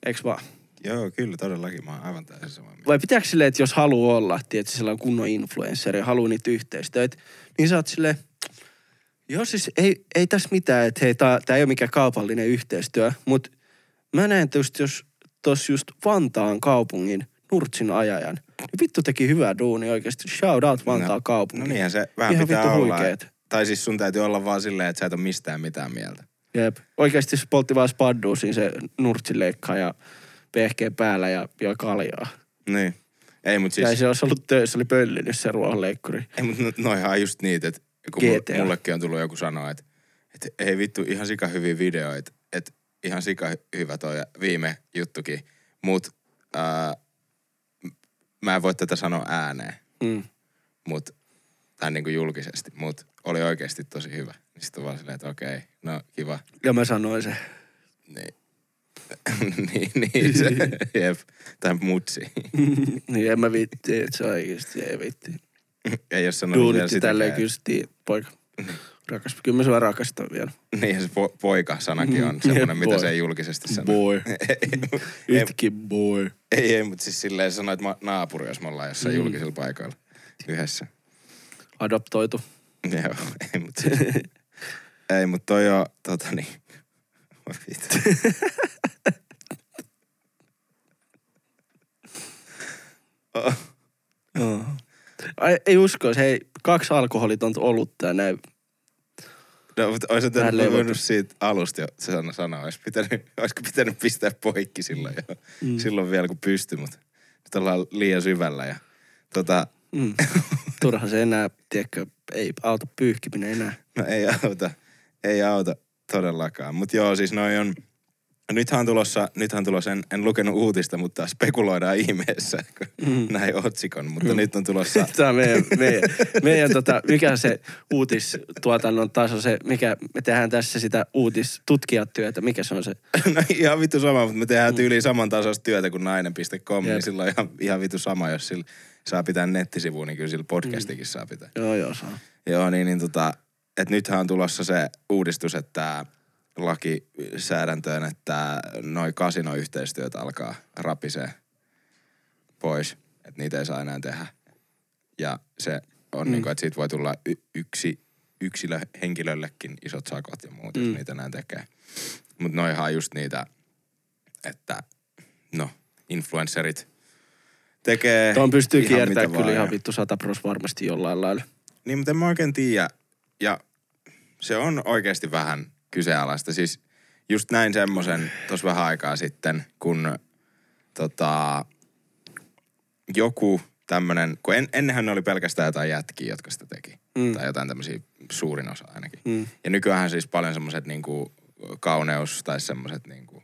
S1: Eiks vaan?
S2: Joo, kyllä todellakin. Mä oon aivan täysin samaa mieltä.
S1: Vai pitääkö silleen, että jos haluaa olla, tietysti sellainen kunnon influenssari ja haluaa niitä yhteistyötä, niin sä oot silleen, joo siis ei, ei tässä mitään, että hei, tää, tää ei ole mikään kaupallinen yhteistyö, mutta mä näen tietysti, jos tos just Vantaan kaupungin Nurtsin ajajan, niin vittu teki hyvää duuni oikeasti. Shout out Vantaan
S2: No,
S1: kaupunki.
S2: No niinhän se vähän
S1: Ihan
S2: pitää
S1: vittu
S2: olla.
S1: huikeet.
S2: Tai siis sun täytyy olla vaan silleen, että sä et ole mistään mitään mieltä.
S1: Jep. Oikeasti se poltti vaan spaddua siinä se Nurtsin leikkaa ja pehkeä päällä ja joi kaljaa.
S2: Niin. Ei, mut
S1: Siis... Ja se olisi ollut töissä, oli pöllinyt se ruohonleikkuri.
S2: Ei, mutta no- noihan just niitä, että kun
S1: GTA.
S2: mullekin on tullut joku sanoa, että, että ei vittu, ihan sika hyviä videoita, ihan sika hy- hyvä toi viime juttukin, mut ää, mä en voi tätä sanoa ääneen,
S1: Mm.
S2: mut, tai niin kuin julkisesti, mut oli oikeasti tosi hyvä. Niin sitten vaan silleen, että okei, no kiva.
S1: Ja mä sanoin se.
S2: Niin. niin, niin, se, jep. Tai mutsi.
S1: niin en mä vitti, että se oikeesti ei vitti.
S2: ei ole sanonut vielä
S1: Duunitti
S2: sitäkään.
S1: tälleen kysyttiin, poika. Rakas, kyllä mä sua rakastan vielä.
S2: Niin, se po- poika-sanakin on
S1: Mm,
S2: semmoinen, mitä se ei julkisesti sano.
S1: Boy. Yhtäkin boy.
S2: ei, ei, mutta siis silleen sanoit ma- naapuri, jos me ollaan jossain
S1: Mm.
S2: julkisilla paikoilla yhdessä.
S1: Adoptoitu.
S2: Joo, ei, mutta siis, ei, mutta toi on, tota niin. Oh.
S1: Ai, ei usko, hei, kaksi alkoholitonta olutta ja näin.
S2: No, mutta olisi
S1: Vähän
S2: voinut siitä alusta jo se sana sanoa. Olisi pitänyt, olisiko pitänyt pistää poikki silloin jo. Mm. Silloin vielä kun pystyi, mutta nyt ollaan liian syvällä. Ja, tota,
S1: Mm. Turha se enää, tiedätkö, ei auta pyyhkiminen enää.
S2: no ei auta, ei auta todellakaan. Mutta joo, siis noi on, nythän on tulossa, nythän on tulossa en, en lukenut uutista, mutta spekuloidaan ihmeessä, kun mm. näin otsikon. Mutta mm. nyt on tulossa,
S1: Tämä meidän, meidän, meidän tota, mikä se uutistuotannon taso, se, mikä me tehdään tässä sitä uutistutkijat-työtä, mikä se on se?
S2: no ihan vittu sama, mutta me tehdään tyyliin saman tasoista työtä kuin nainen.com,
S1: Jep.
S2: niin silloin ihan, ihan vittu sama, jos sillä saa pitää nettisivuun, niin kyllä sillä podcastikin saa pitää.
S1: Joo, joo, saa.
S2: Joo, niin, niin tota, että nythän on tulossa se uudistus, että lakisäädäntöön, että noi kasinoyhteistyöt alkaa rapisee pois, että niitä ei saa enää tehdä. Ja se on mm. niin kuin, että siitä voi tulla y- yksi yksilöhenkilöllekin isot sakot ja muut, mm. jos niitä näin tekee. Mutta noihan on just niitä, että no, influencerit tekee
S1: Tuon pystyy kiertämään kyllä
S2: vaan
S1: ihan vittu sata pros varmasti jollain lailla.
S2: niin, mutta en mä oikein tiedä. Ja se on oikeasti vähän kyseenalaista. Siis just näin semmoisen tuossa vähän aikaa sitten, kun tota, joku tämmönen, kun en, ennenhän ne oli pelkästään jotain jätkiä, jotka sitä teki. Mm. Tai jotain tämmöisiä, suurin osa ainakin.
S1: Mm.
S2: Ja nykyään siis paljon semmoiset niinku kauneus tai semmoiset niinku,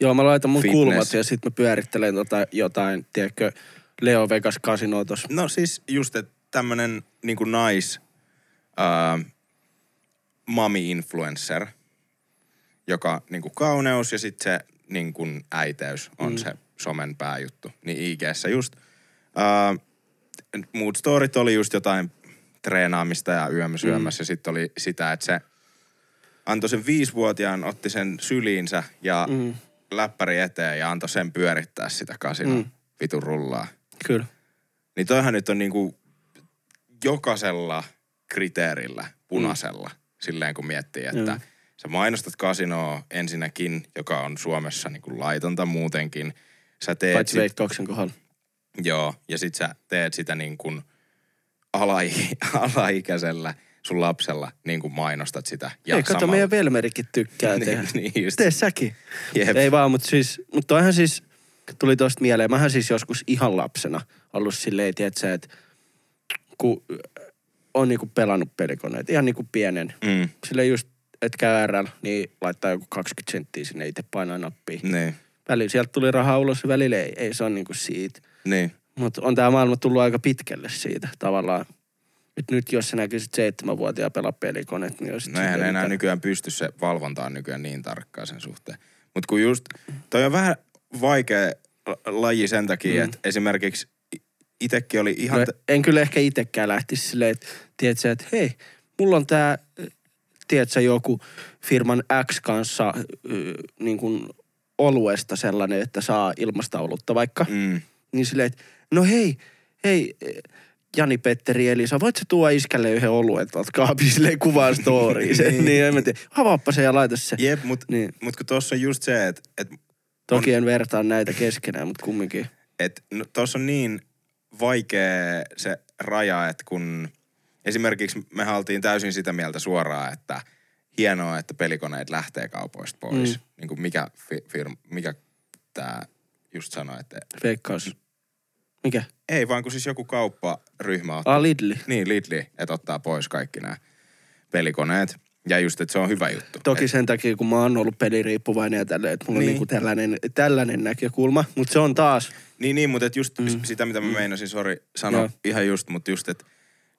S1: Joo, mä laitan mun
S2: Fitness.
S1: kulmat ja sitten mä pyörittelen tota jotain, tiedätkö, Leo Vegas kasinoa tossa.
S2: No siis just, että tämmönen niinku nais ää, mami-influencer, joka niinku kauneus ja sitten se niinku äiteys on mm. se somen pääjuttu. Niin IGssä just ää, mood storit oli just jotain treenaamista ja yömme syömässä. Mm. Ja sitten oli sitä, että se antoi sen viisivuotiaan, otti sen syliinsä ja mm. läppäri eteen ja antoi sen pyörittää sitä kasinon mm. vitun rullaa.
S1: Kyllä.
S2: Niin toihan nyt on niinku jokaisella kriteerillä punaisella, mm. Silleen kun miettii, että
S1: Joo.
S2: sä mainostat kasinoa ensinnäkin, joka on Suomessa niinku laitonta muutenkin. Sä teet
S1: Paitsi
S2: sit,
S1: veikkauksen kohdalla.
S2: joo, ja sit sä teet sitä niin kuin alai, alaikäisellä sun lapsella niin kuin mainostat sitä. Ja
S1: Ei, kato,
S2: samalla-
S1: meidän Velmerikin tykkää tehdä.
S2: niin, niin just.
S1: Tee säkin.
S2: Jep.
S1: Ei vaan, mutta siis, mutta toihan siis, tuli tosta mieleen, mähän siis joskus ihan lapsena ollut silleen, tiedätkö, että kun on niinku pelannut pelikoneita, ihan niinku pienen.
S2: Mm,
S1: Silleen just, että käy RL, niin laittaa joku 20 senttiä sinne itse painaa nappia.
S2: niin,
S1: Välillä sieltä tuli rahaa ulos ja välillä ei, ei se on niinku siitä.
S2: niin.
S1: Mutta on tämä maailma tullut aika pitkälle siitä tavallaan. Et nyt jos sä näkisit seitsemänvuotiaan pelaa pelikoneet, niin olisi
S2: No eihän ne enää nykyään pysty se valvonta on nykyään niin tarkkaa sen suhteen. Mutta kun just, toi on vähän vaikea la- laji sen takia, mm. että esimerkiksi itekin oli ihan...
S1: No, en kyllä ehkä itsekään lähtisi silleen, että tiedätkö, että hei, mulla on tää, tiedätkö, joku firman X kanssa niin kuin oluesta sellainen, että saa ilmastaulutta vaikka.
S2: mm,
S1: Niin silleen, että no hei, hei, Jani Petteri Elisa, voit sä tuoda iskälle yhden oluen tuolta kaapin silleen kuvaa storyin. niin. niin en mä tiedä, avaappa se ja laita se.
S2: jep, mutta
S1: Niin.
S2: mut kun tossa on just se, että et,
S1: Toki en vertaa näitä keskenään, mutta kumminkin.
S2: et, no, tossa on niin vaikea se raja, että kun esimerkiksi me oltiin täysin sitä mieltä suoraan, että hienoa, että pelikoneet lähtee kaupoista pois.
S1: Mm.
S2: Niin kuin mikä, fi, firma, mikä tää just sanoi, että
S1: Veikkaus. Mikä?
S2: Ei vaan kun siis joku kaupparyhmä ottaa.
S1: Ah, Lidli.
S2: Niin, Lidli, että ottaa pois kaikki nämä pelikoneet. Ja just, että se on hyvä juttu.
S1: Toki sen takia, kun mä oon ollut peliriippuvainen ja tälleen, että mulla niin. on
S2: Niin.
S1: niinku tällainen, tällainen näkökulma. Mutta se on taas,
S2: Niin, niin, mutta just mm. sitä, mitä mä meinasin, sori, sano
S1: Joo.
S2: ihan just, mutta just, että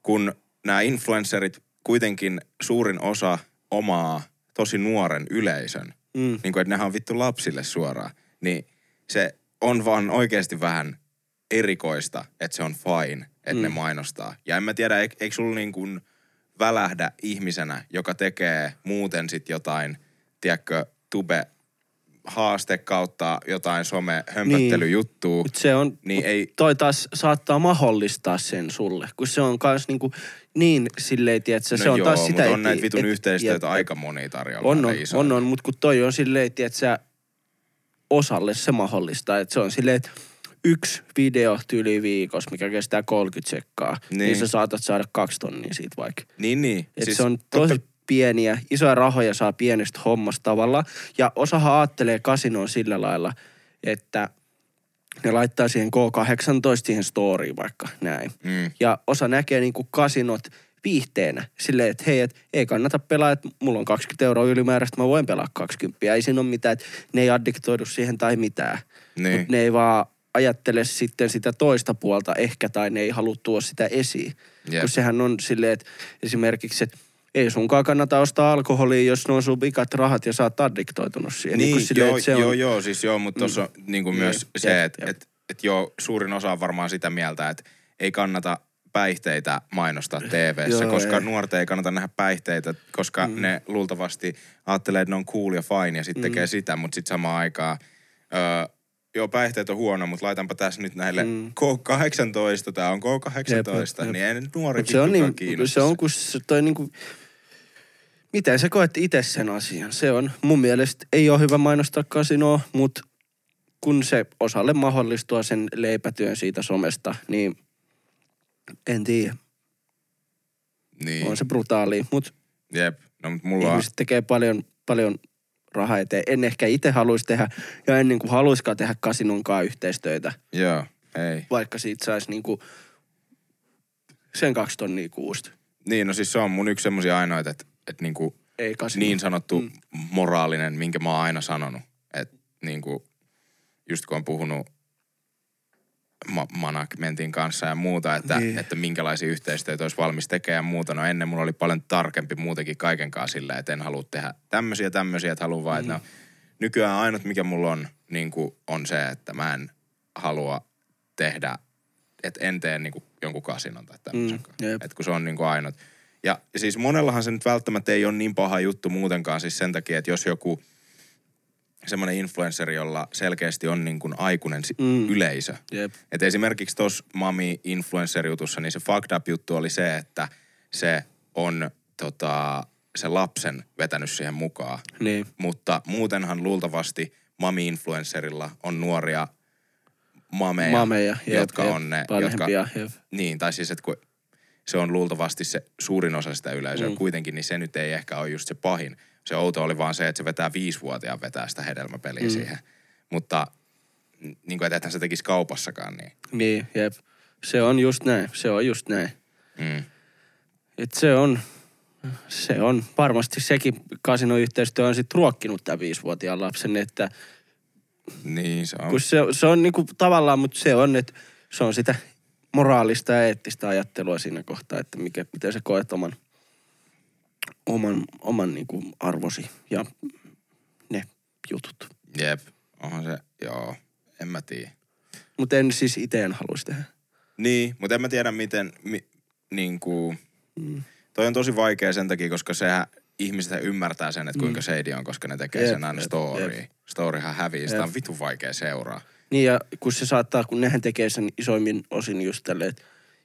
S2: kun nämä influencerit kuitenkin suurin osa omaa tosi nuoren yleisön,
S1: mm,
S2: niin kuin, että nehän on vittu lapsille suoraan, niin se on vaan oikeasti vähän erikoista, että se on fine, että mm. ne mainostaa. Ja en mä tiedä, eikö, eikö sulla niin kuin välähdä ihmisenä, joka tekee muuten sit jotain, tiedätkö, tube haaste kautta jotain some hömpöttelyjuttua.
S1: mut se on,
S2: Niin ei-
S1: toi taas saattaa mahdollistaa sen sulle. Kun se on kans niinku niin silleen, tiedätkö,
S2: no
S1: se on
S2: joo,
S1: taas sitä,
S2: on
S1: et-
S2: näitä vitun
S1: et-
S2: yhteistyötä
S1: et-
S2: aika moni tarjolla.
S1: On, on,
S2: isoja.
S1: on, on mutta kun toi on silleen, tiedätkö, osalle se mahdollistaa. Että se on silleen, että yksi video tyyli viikossa, mikä kestää 30 sekkaa, niin,
S2: Niin.
S1: niin sä saatat saada kaksi tonnia siitä vaikka.
S2: Niin, niin.
S1: Et siis se on tosi pieniä, isoja rahoja saa pienestä hommasta tavalla. Ja osahan ajattelee kasinoon sillä lailla, että ne laittaa siihen K18 siihen storyin vaikka näin.
S2: Mm.
S1: Ja osa näkee niinku kasinot viihteenä. Silleen, että hei, et ei kannata pelaa, että mulla on 20 euroa ylimääräistä, mä voin pelaa 20. Ei siinä ole mitään, että ne ei addiktoidu siihen tai mitään.
S2: Niin.
S1: Mut ne ei vaan ajattele sitten sitä toista puolta ehkä, tai ne ei halua tuoda sitä esiin.
S2: Jep.
S1: Kun sehän on silleen, että esimerkiksi, että ei sunkaan kannata ostaa alkoholia, jos ne on sun vikat rahat ja sä oot addiktoitunut siihen.
S2: Niin,
S1: kun silleen,
S2: joo,
S1: se
S2: joo,
S1: on,
S2: joo, siis joo, mutta tuossa on niin kuin
S1: Niin,
S2: myös se,
S1: jep,
S2: että et, et joo, suurin osa on varmaan sitä mieltä, että ei kannata päihteitä mainostaa TV:ssä,
S1: Joo,
S2: koska
S1: ei.
S2: nuorten ei kannata nähdä päihteitä, koska mm. ne luultavasti ajattelee, että ne on cool ja fine ja sitten mm. tekee sitä, mutta sitten samaan aikaan, öö, joo, päihteet on huono, mutta laitanpa tässä nyt näille mm. K18, tää on K18,
S1: Jep, jep.
S2: niin ei nyt nuori
S1: se on, niin,
S2: kiinnosta.
S1: se on kun se toi niinku, miten sä koet itse sen asian? Se on, mun mielestä ei ole hyvä mainostaa kasinoa, mutta kun se osalle mahdollistua sen leipätyön siitä somesta, niin en tiedä.
S2: Niin,
S1: On se brutaali, mutta
S2: jep. No, mutta mulla on,
S1: ihmiset tekee paljon, paljon rahaa eteen. En ehkä itse haluaisi tehdä, ja en niin kuin haluaisikaan tehdä kasinonkaan yhteistyötä,
S2: joo, ei.
S1: vaikka siitä saisi niin kuin sen kaksi tonnia kuusta.
S2: Niin, no siis se on mun yksi semmosia ainoita, että, että niinku,
S1: Ei kasino.
S2: niin sanottu mm. moraalinen, minkä mä oon aina sanonut. Että niinku, just kun on puhunut ma- managementin kanssa ja muuta, että,
S1: Niin.
S2: niin. että minkälaisia yhteistyötä olisi valmis tekemään ja muuta. No ennen mulla oli paljon tarkempi muutenkin kaikenkaan sillä, että en halua tehdä tämmöisiä tämmöisiä, että haluan vaan, mm. että no, nykyään ainut mikä mulla on, niin kuin, on se, että mä en halua tehdä, että en tee niin kuin jonkun kasinon tai tämmöisen.
S1: Mm,
S2: että kun se on niin kuin ainut. Ja siis monellahan se nyt välttämättä ei ole niin paha juttu muutenkaan siis sen takia, että jos joku semmoinen influenceri, jolla selkeästi on niin kuin aikuinen
S1: Mm.
S2: yleisö.
S1: Jep.
S2: Et esimerkiksi tuossa mami influencer jutussa niin se fucked up juttu oli se, että se on tota, se lapsen vetänyt siihen mukaan.
S1: Niin.
S2: Mutta muutenhan luultavasti mami-influencerilla on nuoria mameja,
S1: Mameja, jep,
S2: jotka
S1: jep,
S2: on ne, jotka,
S1: jep.
S2: niin, tai siis, että kun se on luultavasti se suurin osa sitä yleisöä
S1: Mm.
S2: kuitenkin, niin se nyt ei ehkä ole just se pahin. Se outo oli vaan se, että se vetää viisivuotiaan vetää sitä hedelmäpeliä mm. siihen. Mutta niin kuin, että se tekisi kaupassakaan niin.
S1: Niin, jep. Se on just näin, se on just näin.
S2: Mm.
S1: Et se on, se on varmasti sekin kasinoyhteistyö on sitten ruokkinut tämän viisivuotiaan lapsen, että
S2: Niin, se on.
S1: kun se, se on niinku tavallaan, mutta se on, että se on sitä moraalista ja eettistä ajattelua siinä kohtaa, että mikä, miten sä koet oman, oman, oman niin kuin arvosi ja ne jutut.
S2: Jep, onhan se, joo, en mä tiedä.
S1: Mutta en siis itse en haluaisi tehdä.
S2: Niin, mutta en mä tiedä miten, mi, niin kuin, mm. toi on tosi vaikea sen takia, koska sehän ihmiset ymmärtää sen, että kuinka mm. seidi on, koska ne tekee
S1: Jep,
S2: sen aina story.
S1: jep.
S2: Storyhan hävii, sitä on vitun vaikea seuraa.
S1: Niin ja kun se saattaa, kun nehän tekee sen isoimmin osin just tälleen, että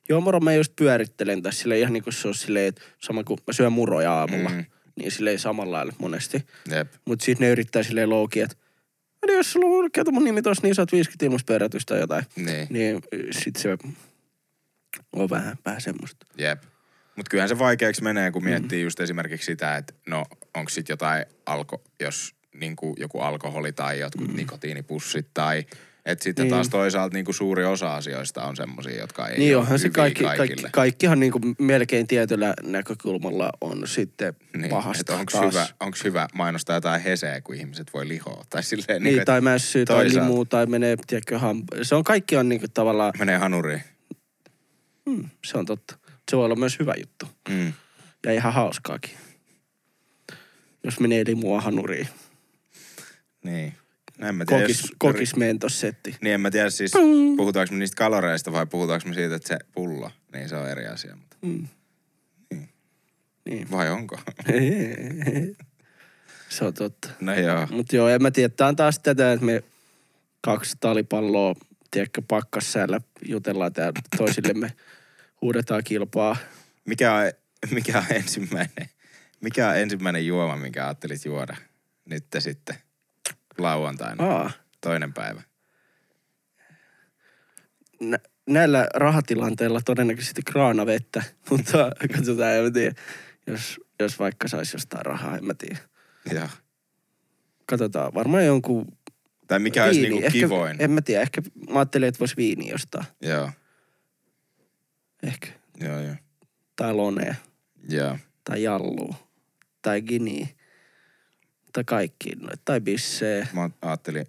S1: joo moro mä just pyörittelen tässä silleen ihan niin kuin se on silleen, että sama kuin mä syön muroja aamulla,
S2: Mm.
S1: mm. niin silleen samalla lailla monesti.
S2: Jep,
S1: Mutta sitten ne yrittää silleen louki, että "Eli jos sulla on kerta mun nimi tossa, niin saat 50 ilmaspyörätystä tai jotain.
S2: niin,
S1: Niin sit se on vähän, vähän semmoista.
S2: jep. Mutta kyllähän se vaikeaksi menee, kun miettii mm. just esimerkiksi sitä, että no onko sitten jotain alko, jos niin joku alkoholi tai jotkut mm. nikotiinipussit tai että sitten
S1: Niin.
S2: taas toisaalta niin kuin suuri osa asioista on semmosia, jotka ei
S1: Niin
S2: ole
S1: onhan se kaikki,
S2: kaikille.
S1: kaikki, kaikkihan niinku melkein tietyllä näkökulmalla on sitten
S2: Niin,
S1: pahasta
S2: onko hyvä, onks hyvä mainostaa jotain heseä, kun ihmiset voi lihoa. Tai silleen,
S1: Niin,
S2: niin,
S1: tai mässyy tai limuu tai menee, tiedätkö, ham- Se on kaikki on niinku tavallaan,
S2: menee hanuriin.
S1: mm, se on totta. Se voi olla myös hyvä juttu.
S2: Mm.
S1: Ja ihan hauskaakin. Jos menee limua hanuriin.
S2: Niin. No en mä tiedä,
S1: Kokis,
S2: jos-
S1: kokis mentossetti.
S2: Niin en mä tiedä siis, puhutaanko me niistä kaloreista vai puhutaanko me siitä, että se pullo, niin se on eri asia. Mutta
S1: Mm. Niin.
S2: vai onko?
S1: se on totta.
S2: No joo.
S1: Mutta joo, en mä tiedä. Tää on taas tätä, että me kaksi talipalloa, tiedätkö, pakkassäällä jutellaan täällä toisillemme, huudetaan kilpaa.
S2: Mikä on, mikä on ensimmäinen, mikä on ensimmäinen juoma, minkä ajattelit juoda nyt sitten lauantaina,
S1: Aa,
S2: toinen päivä?
S1: nä- näillä rahatilanteilla todennäköisesti kraanavettä, mutta katsotaan, en tiedä, jos, jos vaikka saisi jostain rahaa, en mä tiedä.
S2: Joo.
S1: Katsotaan, varmaan jonkun
S2: Tai mikä olisi niinku
S1: ehkä,
S2: kivoin?
S1: En mä tiedä, ehkä mä ajattelin, että voisi viini jostain.
S2: Joo,
S1: Ehkä.
S2: joo, joo.
S1: Tai lonea,
S2: Joo.
S1: tai jallu, tai gini, tai kaikki noita, tai bissee.
S2: Mä ajattelin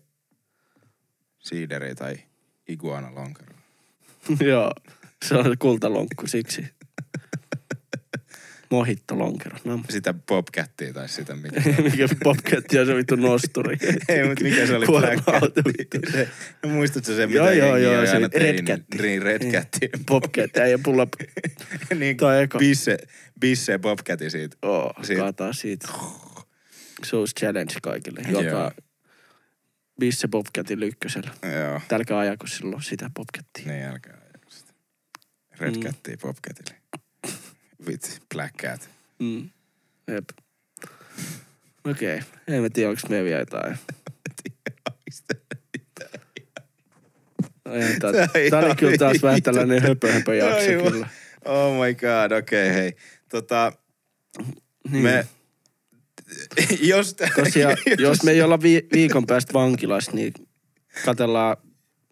S2: siideri tai iguana lonkero.
S1: Joo, se on kultalonkku siksi. Mohitto lonkero. No,
S2: Sitä popcattia tai sitä mikä on.
S1: mikä popcat ja se vittu nosturi.
S2: Ei, mutta mikä se oli Black
S1: Kuorma-auto,
S2: Cat?
S1: vittu.
S2: Se, no muistatko se, mitä
S1: Joo, joo, joo, se
S2: aina
S1: Red
S2: tein?
S1: Cat.
S2: Niin, Red Cat.
S1: Popcat ja pulla
S2: niin,
S1: eka.
S2: bisse, bisse popcati siitä.
S1: oh,
S2: Siitä.
S1: siitä. Se olisi challenge kaikille.
S2: Joo.
S1: Joka Bisse Popcatin ykkösellä.
S2: Joo,
S1: Tälkää ajako silloin sitä Popcattia.
S2: niin älkää ajako sitä. Red
S1: Mm.
S2: Cattia popcatille. With Black Cat.
S1: Mm. Jep. Okei. Okay. En mä tiedä, onko meillä vielä jotain. Ei, tää,
S2: Tää on
S1: tää oli kyllä taas vähän tällainen höpö, höpö jakso kyllä.
S2: Oh my god, okei okay, hei. Tota,
S1: Niin.
S2: me... jos,
S1: Tosiaan, jos me ei olla vi- viikon päästä vankilassa, niin katellaan.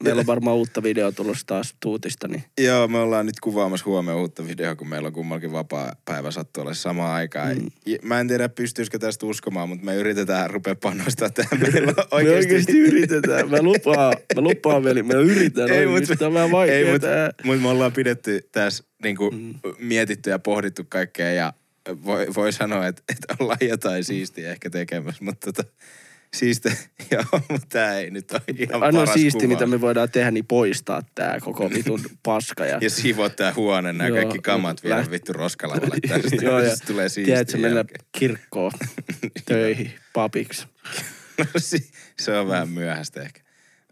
S1: Meillä on varmaan uutta videoa tulossa taas tuutista, niin
S2: Joo, me ollaan nyt kuvaamassa huomenna uutta videoa, kun meillä on kummallakin vapaa päivä sattuu olla samaan aikaan.
S1: Mm.
S2: Mä en tiedä, pystyisikö tästä uskomaan, mutta me yritetään rupea panostaa tähän. Meillä on
S1: me
S2: oikeasti...
S1: oikeasti yritetään. Mä lupaan, mä lupaan veli, me yritetään.
S2: Ei,
S1: oikeasti.
S2: mut-
S1: Tämä on vähän
S2: Ei, mutta mut me ollaan pidetty tässä niinku, mm. mietitty ja pohdittu kaikkea ja voi, voi sanoa, että, että ollaan jotain siistiä ehkä tekemässä, mutta tota, siiste, joo, mutta tää ei nyt ole ihan
S1: Ainoa siisti,
S2: kuva.
S1: mitä me voidaan tehdä, niin poistaa tää koko vitun paska. Ja,
S2: Ja siivoo tää huone, nämä kaikki kamat viedä
S1: läht-
S2: vittu roskalavalle tästä.
S1: Joo, ja
S2: tulee siistiä
S1: tiedätkö, mennä kirkkoon töihin, papiksi.
S2: No, si- se on vähän myöhäistä ehkä.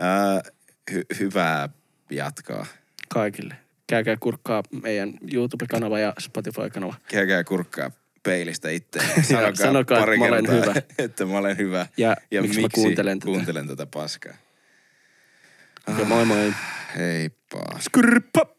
S2: Uh, hy- hyvää jatkoa.
S1: Kaikille. Käykää kurkkaa meidän YouTube-kanava ja Spotify-kanava.
S2: Käykää kurkkaa peilistä itse. Sanokaa,
S1: sanokaa,
S2: pari
S1: että mä olen
S2: kertaa,
S1: hyvä.
S2: että mä olen hyvä.
S1: Ja miksi mä kuuntelen tätä.
S2: kuuntelen tätä paskaa.
S1: Okei, moi moi.
S2: Heippa.
S1: Skrppa!